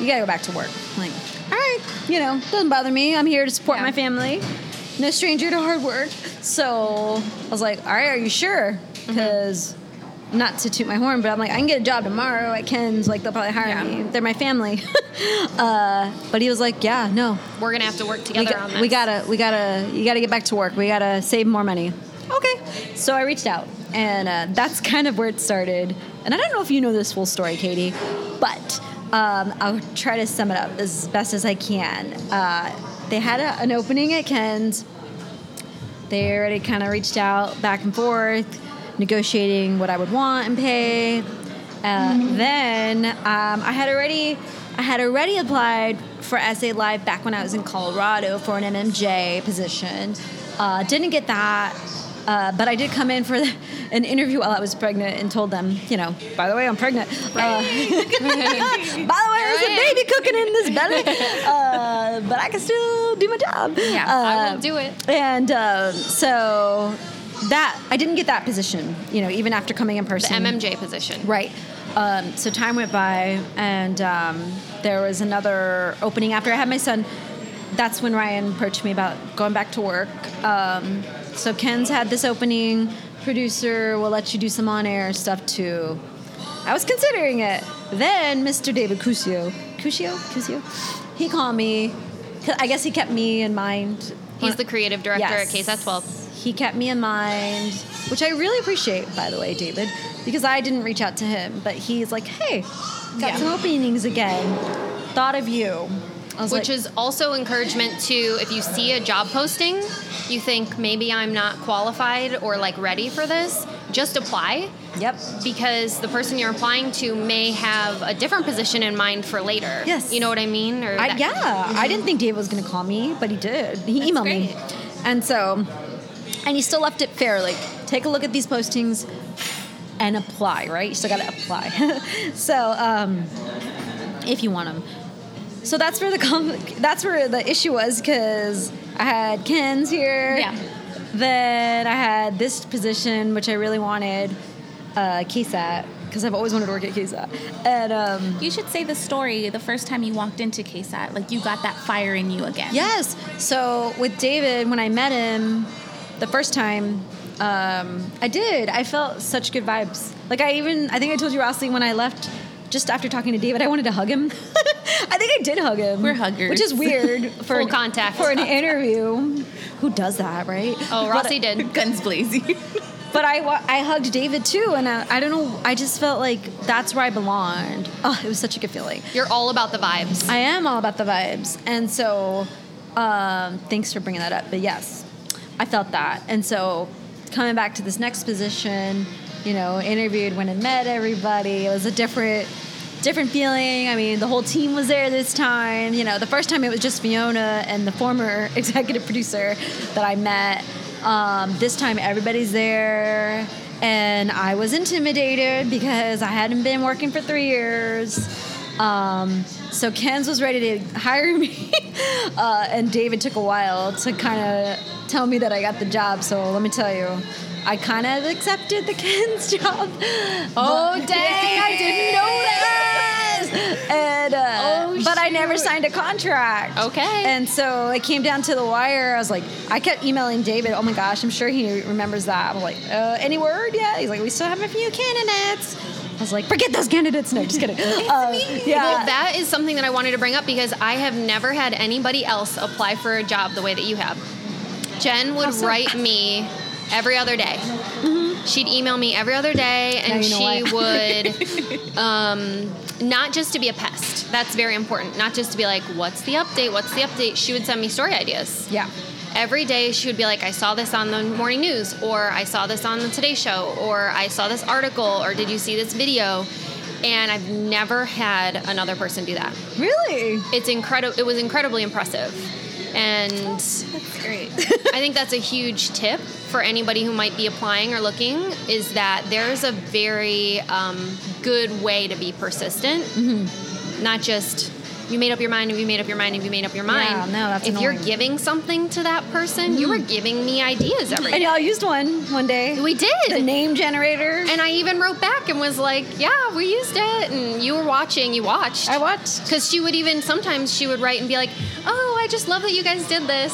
you gotta go back to work." I'm like, "All right, you know, doesn't bother me. I'm here to support Yeah. my family. No stranger to hard work." So I was like, "All right, are you sure?" Because not to toot my horn, but I'm like, I can get a job tomorrow at KENS. Like, they'll probably hire Yeah. me. They're my family. uh, but he was like, Yeah, no, We're gonna have to work we, together got- on this. we gotta, we gotta, you gotta get back to work. We gotta save more money. Okay. So I reached out, and uh, that's kind of where it started. And I don't know if you know this full story, Katie, but um, I'll try to sum it up as best as I can. Uh, they had a, an opening at KENS. They already kind of reached out back and forth, negotiating what I would want and pay. Uh, Then um, I had already, I had already applied for SA Live back when I was in Colorado for an MMJ position. Uh, didn't get that. Uh, but I did come in for the, an interview while I was pregnant and told them, you know, by the way, I'm pregnant. Uh, by the way, there's a baby cooking in this belly, uh, but I can still do my job. Yeah, I Uh, will do it. and um, so that I didn't get that position, you know, even after coming in person. The. MMJ position. Right. Um, so time went by, and um, there was another opening after I had my son. That's when Ryan approached me about going back to work. Um, so KENS had this opening. Producer will let you do some on-air stuff too. I was considering it. Then Mr. David Cusio, Cusio, Cusio, he called me. I guess he kept me in mind. He's the creative director Yes. at KSAT 12. He kept me in mind, which I really appreciate, by the way, David, because I didn't reach out to him, but he's like, "Hey, got Yeah. some openings again. Thought of you." Which like, is also encouragement to if you see a job posting, you think maybe I'm not qualified or like ready for this, just apply "Yep, because the person you're applying to may have a different position in mind for later. Yes. You know what I mean? Or I, that- yeah." I didn't think David was going to call me, but he did. He That's emailed me, great. and so, and he still left it fair. Like, take a look at these postings and apply. Right? You still got to apply. so, um, if you want them. So that's where the that's where the issue was because I had KENS here. Yeah. Then I had this position which I really wanted, uh, KSAT because I've always wanted to work at KSAT. And um, You should say the story the first time you walked into KSAT. Like you got that fire in you again. yes, so with David when I met him the first time. Um, I did. I felt such good vibes. Like I even, I think I told you, Rossi, when I left, just after talking to David, I wanted to hug him. I think I did hug him. We're huggers. which is weird for Full an, contact. for an interview. Who does that, right? Oh, Rossi did. Guns blazing. But I, I hugged David too, and I, I don't know. I just felt like that's where I belonged. Oh, it was such a good feeling. You're all about the vibes. I am all about the vibes, and so um, thanks for bringing that up. But yes, I felt that, and so coming back to this next position, you know, interviewed, went and met everybody. It was a different, different feeling. I mean, the whole team was there this time. You know, the first time it was just Fiona and the former executive producer that I met. Um, this time everybody's there. And I was intimidated because I hadn't been working for three years. Um, so KENS was ready to hire me, uh, and David took a while to kind of tell me that I got the job. So let me tell you, I kind of accepted the KENS job. Oh, dang, I didn't know that. And uh, Oh, but I never signed a contract. Okay. And so it came down to the wire. I was like, I kept emailing David. Oh my gosh, I'm sure he remembers that. I'm like, uh, any word? Yeah. He's like, we still have a few candidates. I was like, forget those candidates. No, just kidding. Uh, yeah. That is something that I wanted to bring up because I have never had anybody else apply for a job the way that you have. Jen would so? write me every other day. She'd email me every other day, and she would, um, not just to be a pest. That's very important. Not just to be like, what's the update? What's the update? She would send me story ideas. yeah. Every day she would be like, I saw this on the morning news, or I saw this on the Today Show, or I saw this article, or did you see this video? And I've never had another person do that. Really? It's incredible. It was incredibly impressive, and That's great. I think that's a huge tip for anybody who might be applying or looking. Is that there's a very um, good way to be persistent, not just you made up your mind, have you made up your mind, have you made up your mind? Yeah, no, that's If you're giving something to that person, you were giving me ideas every And day. y'all used one one day. We did. the name generator. And I even wrote back and was like, "Yeah, we used it." And you were watching. You watched. I watched. Because she would even sometimes she would write and be like, "Oh, I just love that you guys did this."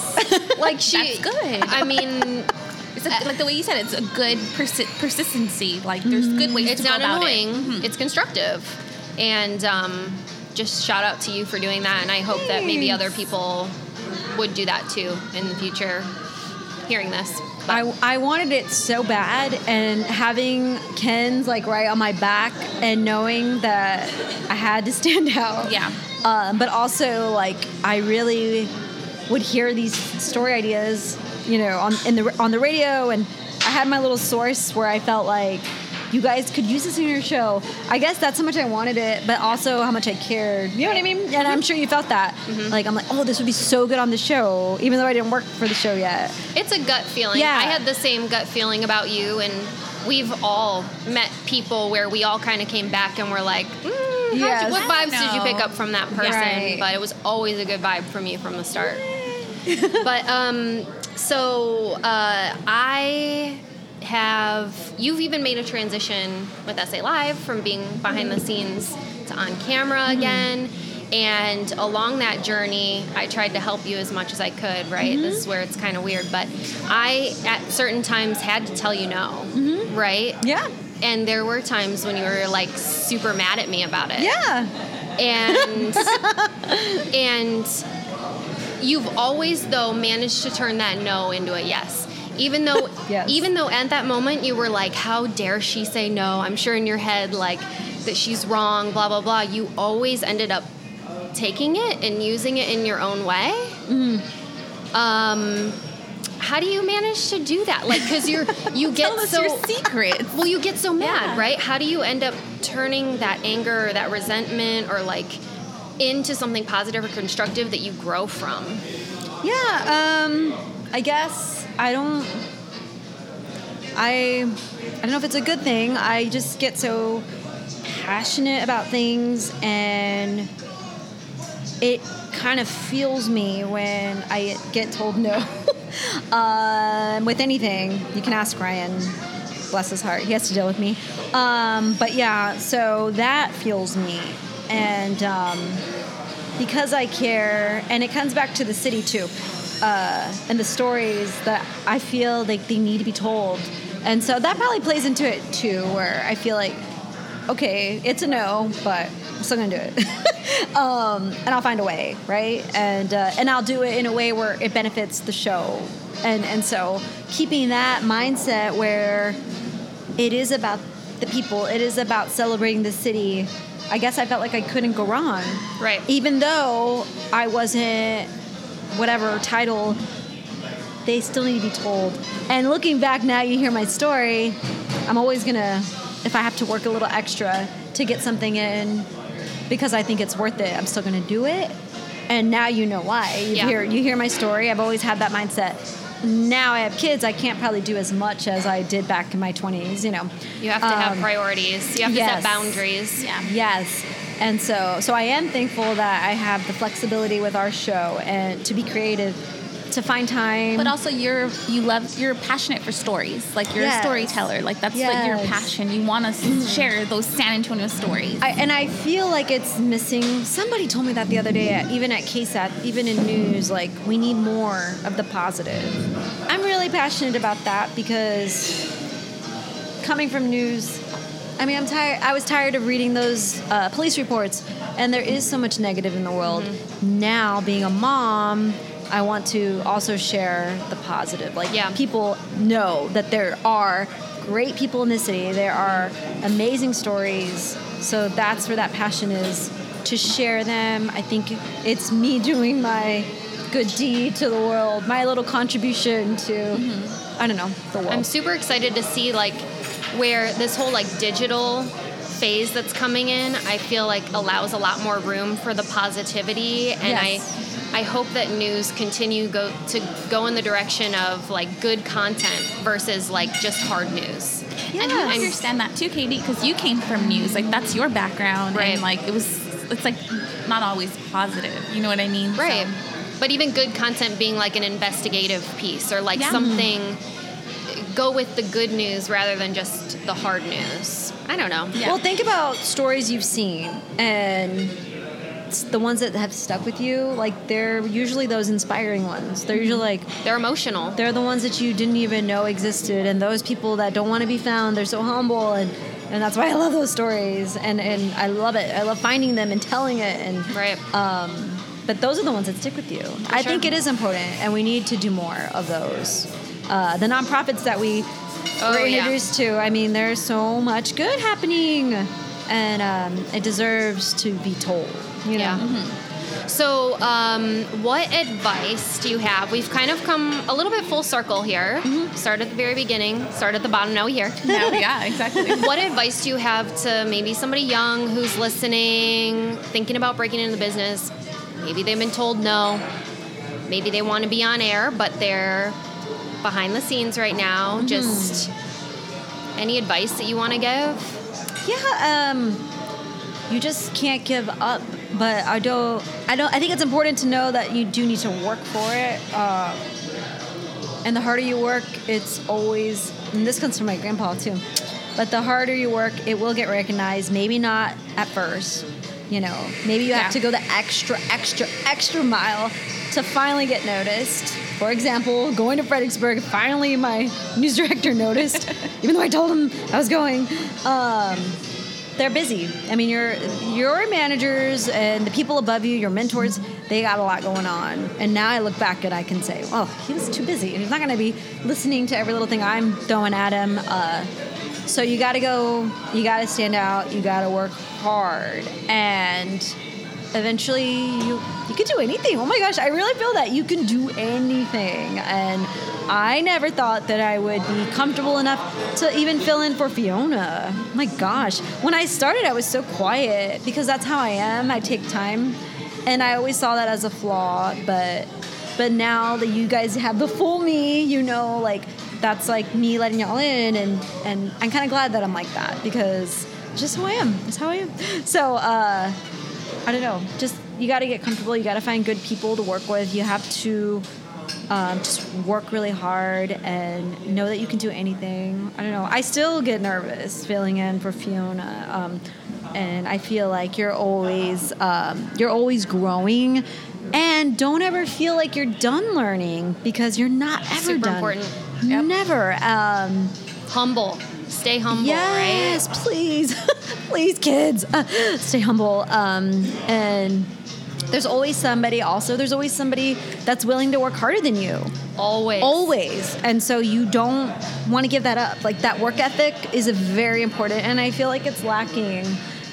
like she. That's good. I mean, It's a, like the way you said, it's a good persi- persistency. Like there's good ways it's to go not about annoying. it. Mhm. It's constructive, and um, just shout out to you for doing that. And I hope that maybe other people would do that too in the future. Hearing this, I, I wanted it so bad, and having KENS like right on my back, and knowing that I had to stand out. Yeah. Um, but also, like, I really would hear these story ideas, you know, on in the on the radio, and I had my little source where I felt like you guys could use this in your show. I guess that's how much I wanted it, but also how much I cared. You know what I mean? And I'm sure you felt that. Like, I'm like, oh, this would be so good on the show, even though I didn't work for the show yet. it's a gut feeling. Yeah. I had the same gut feeling about you, and we've all met people where we all kind of came back and were like, mm, Yes. what vibes did you pick up from that person? Right. But it was always a good vibe from you from the start. but um, so uh, I have you've even made a transition with SA Live from being behind the scenes to on camera mm-hmm. again. And along that journey, I tried to help you as much as I could, right? This is mm-hmm. where it's kind of weird, but I at certain times had to tell you no, mm-hmm. right? Yeah. And there were times when you were like super mad at me about it Yeah. and and you've always though managed to turn that no into a yes even though Yes. even though at that moment you were like how dare she say no i'm sure in your head like that she's wrong blah blah blah you always ended up taking it and using it in your own way um how do you manage to do that like because you're you get Tell so your secrets. well, you get so mad, Yeah. right? How do you end up turning that anger, or that resentment, or like into something positive or constructive that you grow from? Yeah, um, I guess I don't. I I don't know if it's a good thing. I just get so passionate about things, and it kind of feels me when I get told no. um, with anything, you can ask Ryan. Bless his heart, he has to deal with me. Um, but yeah, so that fuels me, and. Um, because I care, and it comes back to the city too, uh, and the stories that I feel like they need to be told, and so that probably plays into it too, where I feel like, okay, it's a no, but I'm still gonna do it, um, and I'll find a way, right? And uh, and I'll do it in a way where it benefits the show, and and so keeping that mindset where it is about the people, it is about celebrating the city. I guess I felt like I couldn't go wrong Right. even though I wasn't whatever title, they still need to be told. And looking back now, you hear my story. I'm always gonna, if I have to work a little extra to get something in, because I think it's worth it. I'm still gonna do it. And now you know why. You Yeah. hear you hear my story. I've always had that mindset. Now I have kids. I can't probably do as much as I did back in my 20s. You know. You have to have Um, priorities. You have to yes. set boundaries. Yeah. Yes. And so so I am thankful that I have the flexibility with our show and to be creative, to find time. But also, you're you love you're passionate for stories. Like you're Yes. a storyteller. Like that's like your Mm-hmm. passion. You want to share those San Antonio stories. I, and I feel like it's missing. Somebody told me that the other day, at, even at KSAT, even in news, like we need more of the positive. I'm really passionate about that because coming from news, I mean, I'm tired. I was tired of reading those uh, police reports, and there is so much negative in the world. Mm-hmm. Now, being a mom, I want to also share the positive. Like, Yeah. people know that there are great people in the city. There are amazing stories. So that's where that passion is to share them. I think it's me doing my good deed to the world, my little contribution to, I don't know, the world. I'm super excited to see like where this whole like digital phase that's coming in. I feel like allows a lot more room for the positivity, and Yes. I I hope that news continue go to go in the direction of like good content versus like just hard news. And you Yes. understand that too, Katie, because you came from news. Like that's your background, Right. And like it was, it's like not always positive. You know what I mean? Right. So, But even good content being like an investigative piece or like Yeah. something, go with the good news rather than just the hard news. I don't know. Yeah. Well, think about stories you've seen and the ones that have stuck with you. Like they're usually those inspiring ones. They're usually like They're emotional. they're the ones that you didn't even know existed, and those people that don't want to be found. They're so humble, and and that's why I love those stories, and and I love it. I love finding them and telling it, and Right. Um, but those are the ones that stick with you. I sure. think it is important, and we need to do more of those. Uh, the nonprofits that we Oh, were yeah. introduced to. I mean, there's so much good happening, and um, it deserves to be told. You know. Yeah. So, um, what advice do you have? We've kind of come a little bit full circle here. Start at the very beginning, start at the bottom, now we're here. no, yeah, exactly. what advice do you have to maybe somebody young who's listening, thinking about breaking into the business? Maybe they've been told no. Maybe they want to be on air, but they're behind the scenes right now. Just any advice that you want to give? Yeah, um, you just can't give up. But I don't. I don't. I think it's important to know that you do need to work for it. Uh, and the harder you work, it's always. And this comes from my grandpa too. But the harder you work, it will get recognized. Maybe not at first. You know, maybe you Yeah. have to go the extra, extra, extra mile to finally get noticed. For example, going to Fredericksburg, finally my news director noticed, even though I told him I was going. Um, they're busy. I mean, your your managers and the people above you, your mentors, they got a lot going on. And now I look back and I can say, oh, he was too busy. He's not going to be listening to every little thing I'm throwing at him. Uh, so you got to go. You got to stand out. You got to work hard, and eventually you you can do anything. Oh my gosh, I really feel that you can do anything. And I never thought that I would be comfortable enough to even fill in for Fiona. My gosh, when I started, I was so quiet because that's how I am. I take time, and I always saw that as a flaw. But but now that you guys have the full me, you know, like that's like me letting y'all in, and and I'm kind of glad that I'm like that because it's just who I am. It's how I am. So. uh I don't know. Just you got to get comfortable. You got to find good people to work with. You have to um, just work really hard and know that you can do anything. I don't know. I still get nervous filling in for Fiona, um, and I feel like you're always um, you're always growing. And don't ever feel like you're done learning because you're not ever Super done. important. Yep. Never. Um, Humble. Stay humble, yes, right? please, please, kids, uh, stay humble. Um, and there's always somebody. Also, there's always somebody that's willing to work harder than you. Always. Always. And so you don't want to give that up. Like that work ethic is a very important, and I feel like it's lacking.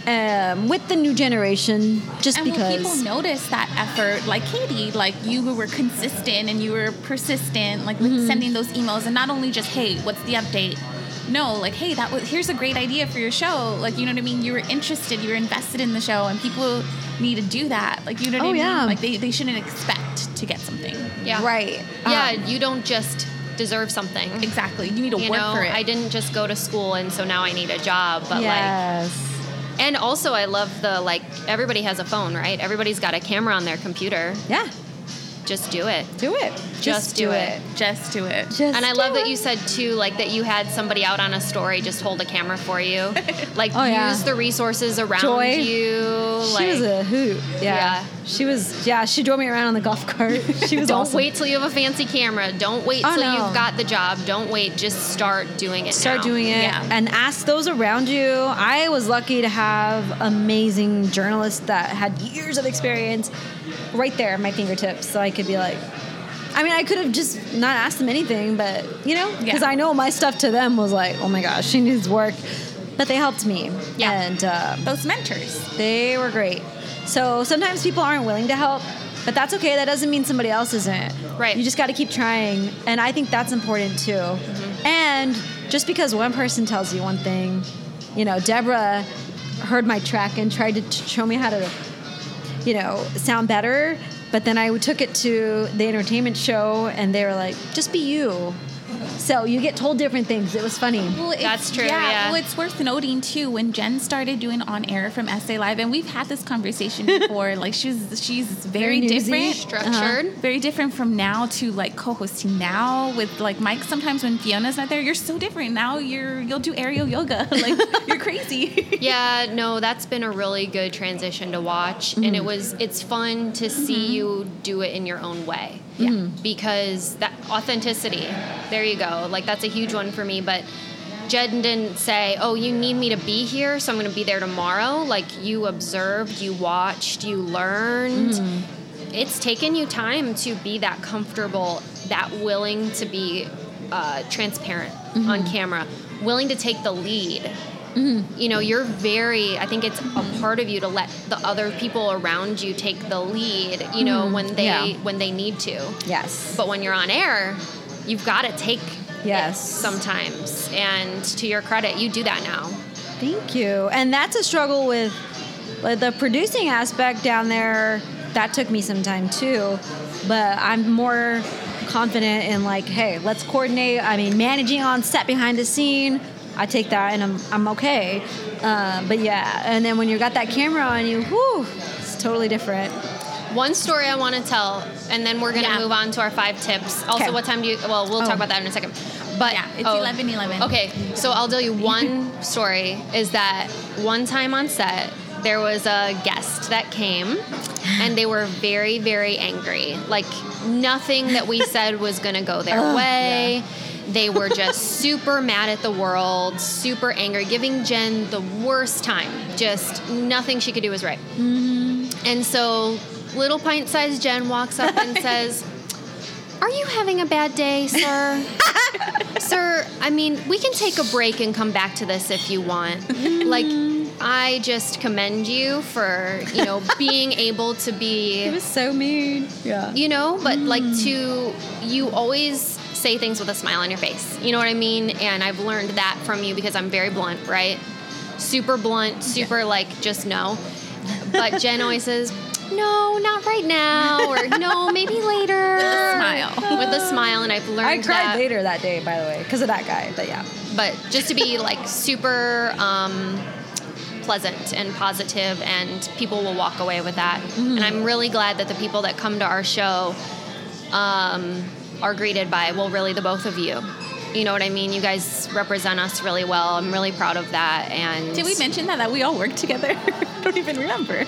Um, with the new generation, just and because people notice that effort, like Katie, like you who were consistent and you were persistent, like with Mm-hmm. sending those emails, and not only just, hey, what's the update? No, like, hey, that was here's a great idea for your show. Like, you know what I mean? You were interested, you were invested in the show, and people need to do that. Like, you know what Oh, I mean? yeah. Like, they, they shouldn't expect to get something. Yeah. right? Yeah, Um, you don't just deserve something. Exactly. You need to You work know, for it. I didn't just go to school and so now I need a job, but like yes. And also, I love the like everybody has a phone, right? Everybody's got a camera on their computer. yeah. Just do it. Do it. Just do it. just do it. Just And I love do that you said too, like that you had somebody out on a story just hold a camera for you. Like Oh, yeah. use the resources around Joy. you. She like, was a hoot. Yeah. Yeah. She was. Yeah. She drove me around on the golf cart. She was Don't awesome. wait till you have a fancy camera. Don't wait Oh, till no. you've got the job. Don't wait. Just start doing it. Start now. doing it Yeah. and ask those around you. I was lucky to have amazing journalists that had years of experience right there at my fingertips, I could be like. I mean, I could have just not asked them anything, but you know, because Yeah. I know my stuff to them was like, oh my gosh, she needs work. But they helped me, Yeah. and uh, Those mentors. They were great. So sometimes people aren't willing to help, but that's okay. That doesn't mean somebody else isn't. Right. You just got to keep trying. And I think that's important too. And just because one person tells you one thing, you know, Deborah heard my track and tried to t- show me how to, you know, sound better. But then I took it to the entertainment show and they were like, just be you. So you get told different things. It was funny. Well, That's true, yeah. Well, it's worth noting too when Jen started doing on air from SA Live, and we've had this conversation before. like she's she's very, Very different, uh-huh, Structured. very different from now to like co-hosting now with like Mike. Sometimes when Fiona's not there, you're so different. Now you're you'll do aerial yoga. like you're crazy. Yeah, no, that's been a really good transition to watch, and it mm-hmm. was it's fun to see mm-hmm. you do it in your own way. Yeah. Mm-hmm. because that authenticity. There you go. Like that's a huge one for me, but. Jen didn't say, "Oh, you need me to be here, so I'm going to be there tomorrow." Like you observed, you watched, you learned. Mm-hmm. It's taken you time to be that comfortable, that willing to be uh, transparent mm-hmm. on camera, willing to take the lead Mm-hmm. you know you're very i think it's a part of you to let the other people around you take the lead you know mm-hmm. when they Yeah. when they need to Yes. but when you're on air you've got to take Yes. sometimes and to your credit you do that now Thank you. And that's a struggle with, with the producing aspect down there. That took me some time too. But I'm more confident in like, hey, let's coordinate. I mean, managing on set behind the scene. I take that and I'm, I'm okay. Uh, but yeah, and then when you got that camera on you, whew, it's totally different. one story i want to tell and then we're going to Yeah. move on to our five tips also Okay. what time do you well we'll Oh. talk about that in a second but Yeah, it's oh, 11, 11. okay so i'll tell you one story is that one time on set there was a guest that came and they were very very angry like nothing that we said was going to go their way they were just super mad at the world super angry giving jen the worst time just nothing she could do was right mm-hmm. and so little pint sized Jen walks up and says, Are you having a bad day, sir? sir, I mean, we can take a break and come back to this if you want. Mm-hmm. Like, I just commend you for, you know, being able to be, It was so mean. Yeah. you know, but like mm. to, you always say things with a smile on your face. You know what I mean? And I've learned that from you because I'm very blunt, right? Super blunt, super like, just no. But Jen always says, no, not right now, or no, maybe later. With a smile. With a smile, and I've learned that. I cried that. later that day, by the way, because of that guy. But yeah. But just to be like super um, pleasant and positive, and people will walk away with that. And I'm really glad that the people that come to our show um, are greeted by, well, really, the both of you. You know what I mean? You guys represent us really well. I'm really proud of that. And Did we mention that that we all work together? I don't even remember.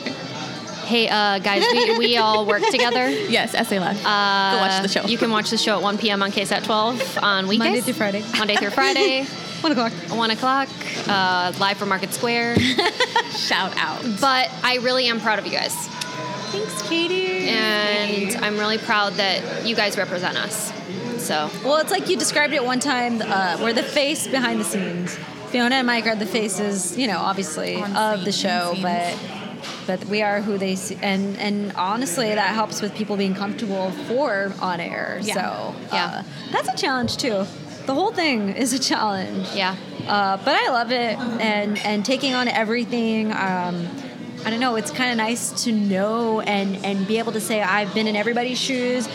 Hey, uh, guys, we, we all work together. Yes, SA Live. Uh, Go watch the show. You can watch the show at 1 p.m. on KSAT 12 on weekdays. Monday through Friday. Monday through Friday, One o'clock. 1 o'clock, uh, live from Market Square. Shout out. but I really am proud of you guys. Thanks, Katie. And I'm really proud that you guys represent us. So, Well, it's like you described it one time. Uh, we're the face behind the scenes. Fiona and Mike are the faces, you know, obviously On of the show, scenes. but but we are who they see, and and honestly, that helps with people being comfortable for on air. Yeah. So Yeah. uh, that's a challenge too. The whole thing is a challenge. yeah. Uh, but I love it, and and taking on everything. Um, I don't know. It's kind of nice to know and and be able to say I've been in everybody's shoes.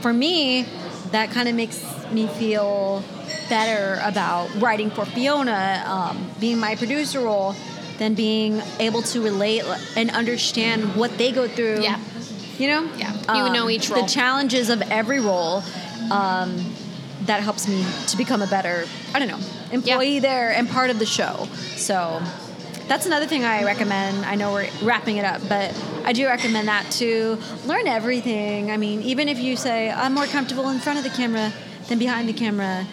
For me, that kind of makes me feel better about writing for Fiona, um, being my producer role, than being able to relate and understand what they go through. Yeah. You know. Yeah. You know each role. The challenges of every role. Um, that helps me to become a better, I don't know, employee there and part of the show. So that's another thing I recommend. I know we're wrapping it up, but I do recommend that to Learn everything. I mean, even if you say, I'm more comfortable in front of the camera than behind the camera,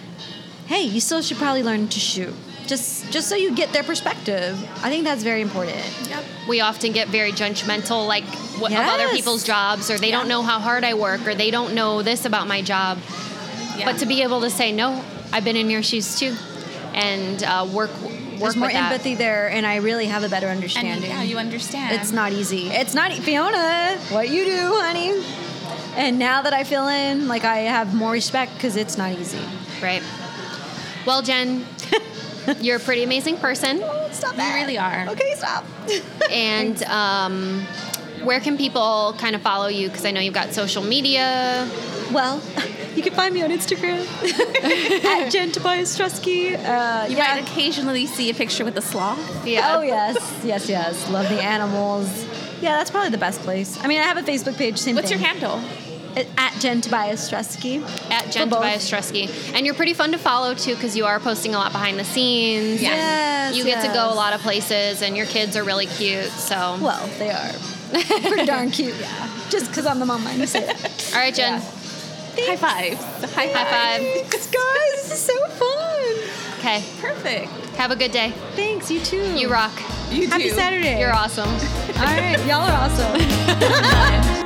hey, you still should probably learn to shoot. Just, just so you get their perspective. I think that's very important. Yep. We often get very judgmental, like what, of other people's jobs, or they don't know how hard I work, or they don't know this about my job. Yeah. But to be able to say, no, I've been in your shoes too, and uh, work There's more that. empathy there, and I really have a better and understanding. yeah, you understand. It's not easy. It's not e- Fiona. What you do, honey? And now that I feel in, like I have more respect because it's not easy. Right. Well, Jen, you're a pretty amazing person. Stop that. You really are. Okay, stop. And um, where can people kind of follow you? Because I know you've got social media. Well, You can find me on Instagram at Jen Tobias Struski. Uh, You yeah. might occasionally see a picture with a sloth. Yeah. Oh yes, yes, yes. Love the animals. Yeah, that's probably the best place. I mean, I have a Facebook page. Same What's thing. your handle? At Jen Tobias Struski. At Jen. Tobias Struski. And you're pretty fun to follow too because you are posting a lot behind the scenes. Yeah. Yes. You get to go a lot of places and your kids are really cute. So, Well, they are pretty darn cute. Yeah. Just because I'm the mom, I say that. right, Jen. High five. High five. High five. Thanks, guys. This is so fun. Okay. Perfect. Have a good day. Thanks. You too. You rock. You Happy do. Saturday. You're awesome. All right. Y'all are awesome.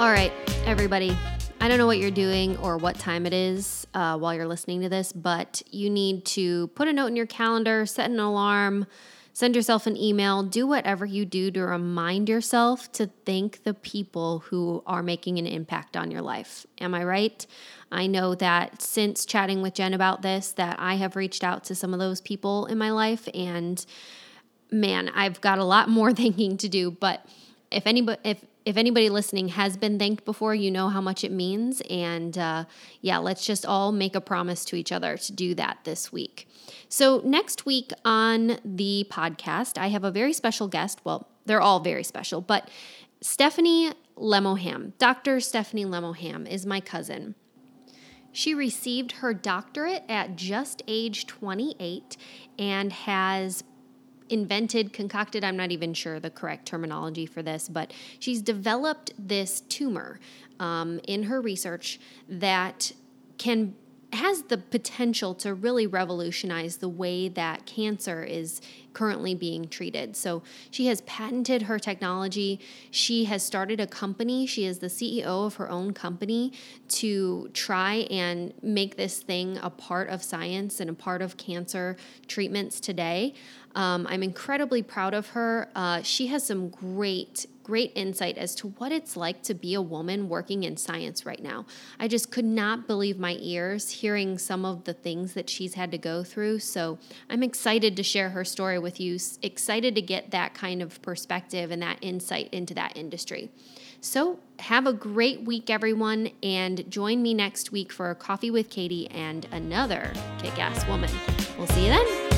All right, everybody. I don't know what you're doing or what time it is uh, while you're listening to this, but you need to put a note in your calendar, set an alarm, send yourself an email, do whatever you do to remind yourself to thank the people who are making an impact on your life. Am I right? I know that since chatting with Jen about this that I have reached out to some of those people in my life and man, I've got a lot more thanking to do. But if anybody, if if anybody listening has been thanked before, you know how much it means. And uh, yeah, let's just all make a promise to each other to do that this week. So next week on the podcast, I have a very special guest. Well, they're all very special, but Stephanie Lemoham, Dr. Stephanie Lemoham, is my cousin. She received her doctorate at just age 28 and has invented, concocted, I'm not even sure the correct terminology for this, but she's developed this tumor um, in her research that can has the potential to really revolutionize the way that cancer is currently being treated. So she has patented her technology. She has started a company. She is the CEO of her own company to try and make this thing a part of science and a part of cancer treatments today. Um, I'm incredibly proud of her. Uh, she has some great, great insight as to what it's like to be a woman working in science right now. I just could not believe my ears hearing some of the things that she's had to go through. So I'm excited to share her story with you, excited to get that kind of perspective and that insight into that industry. So, have a great week, everyone, and join me next week for a coffee with Katie and another kick ass woman. We'll see you then.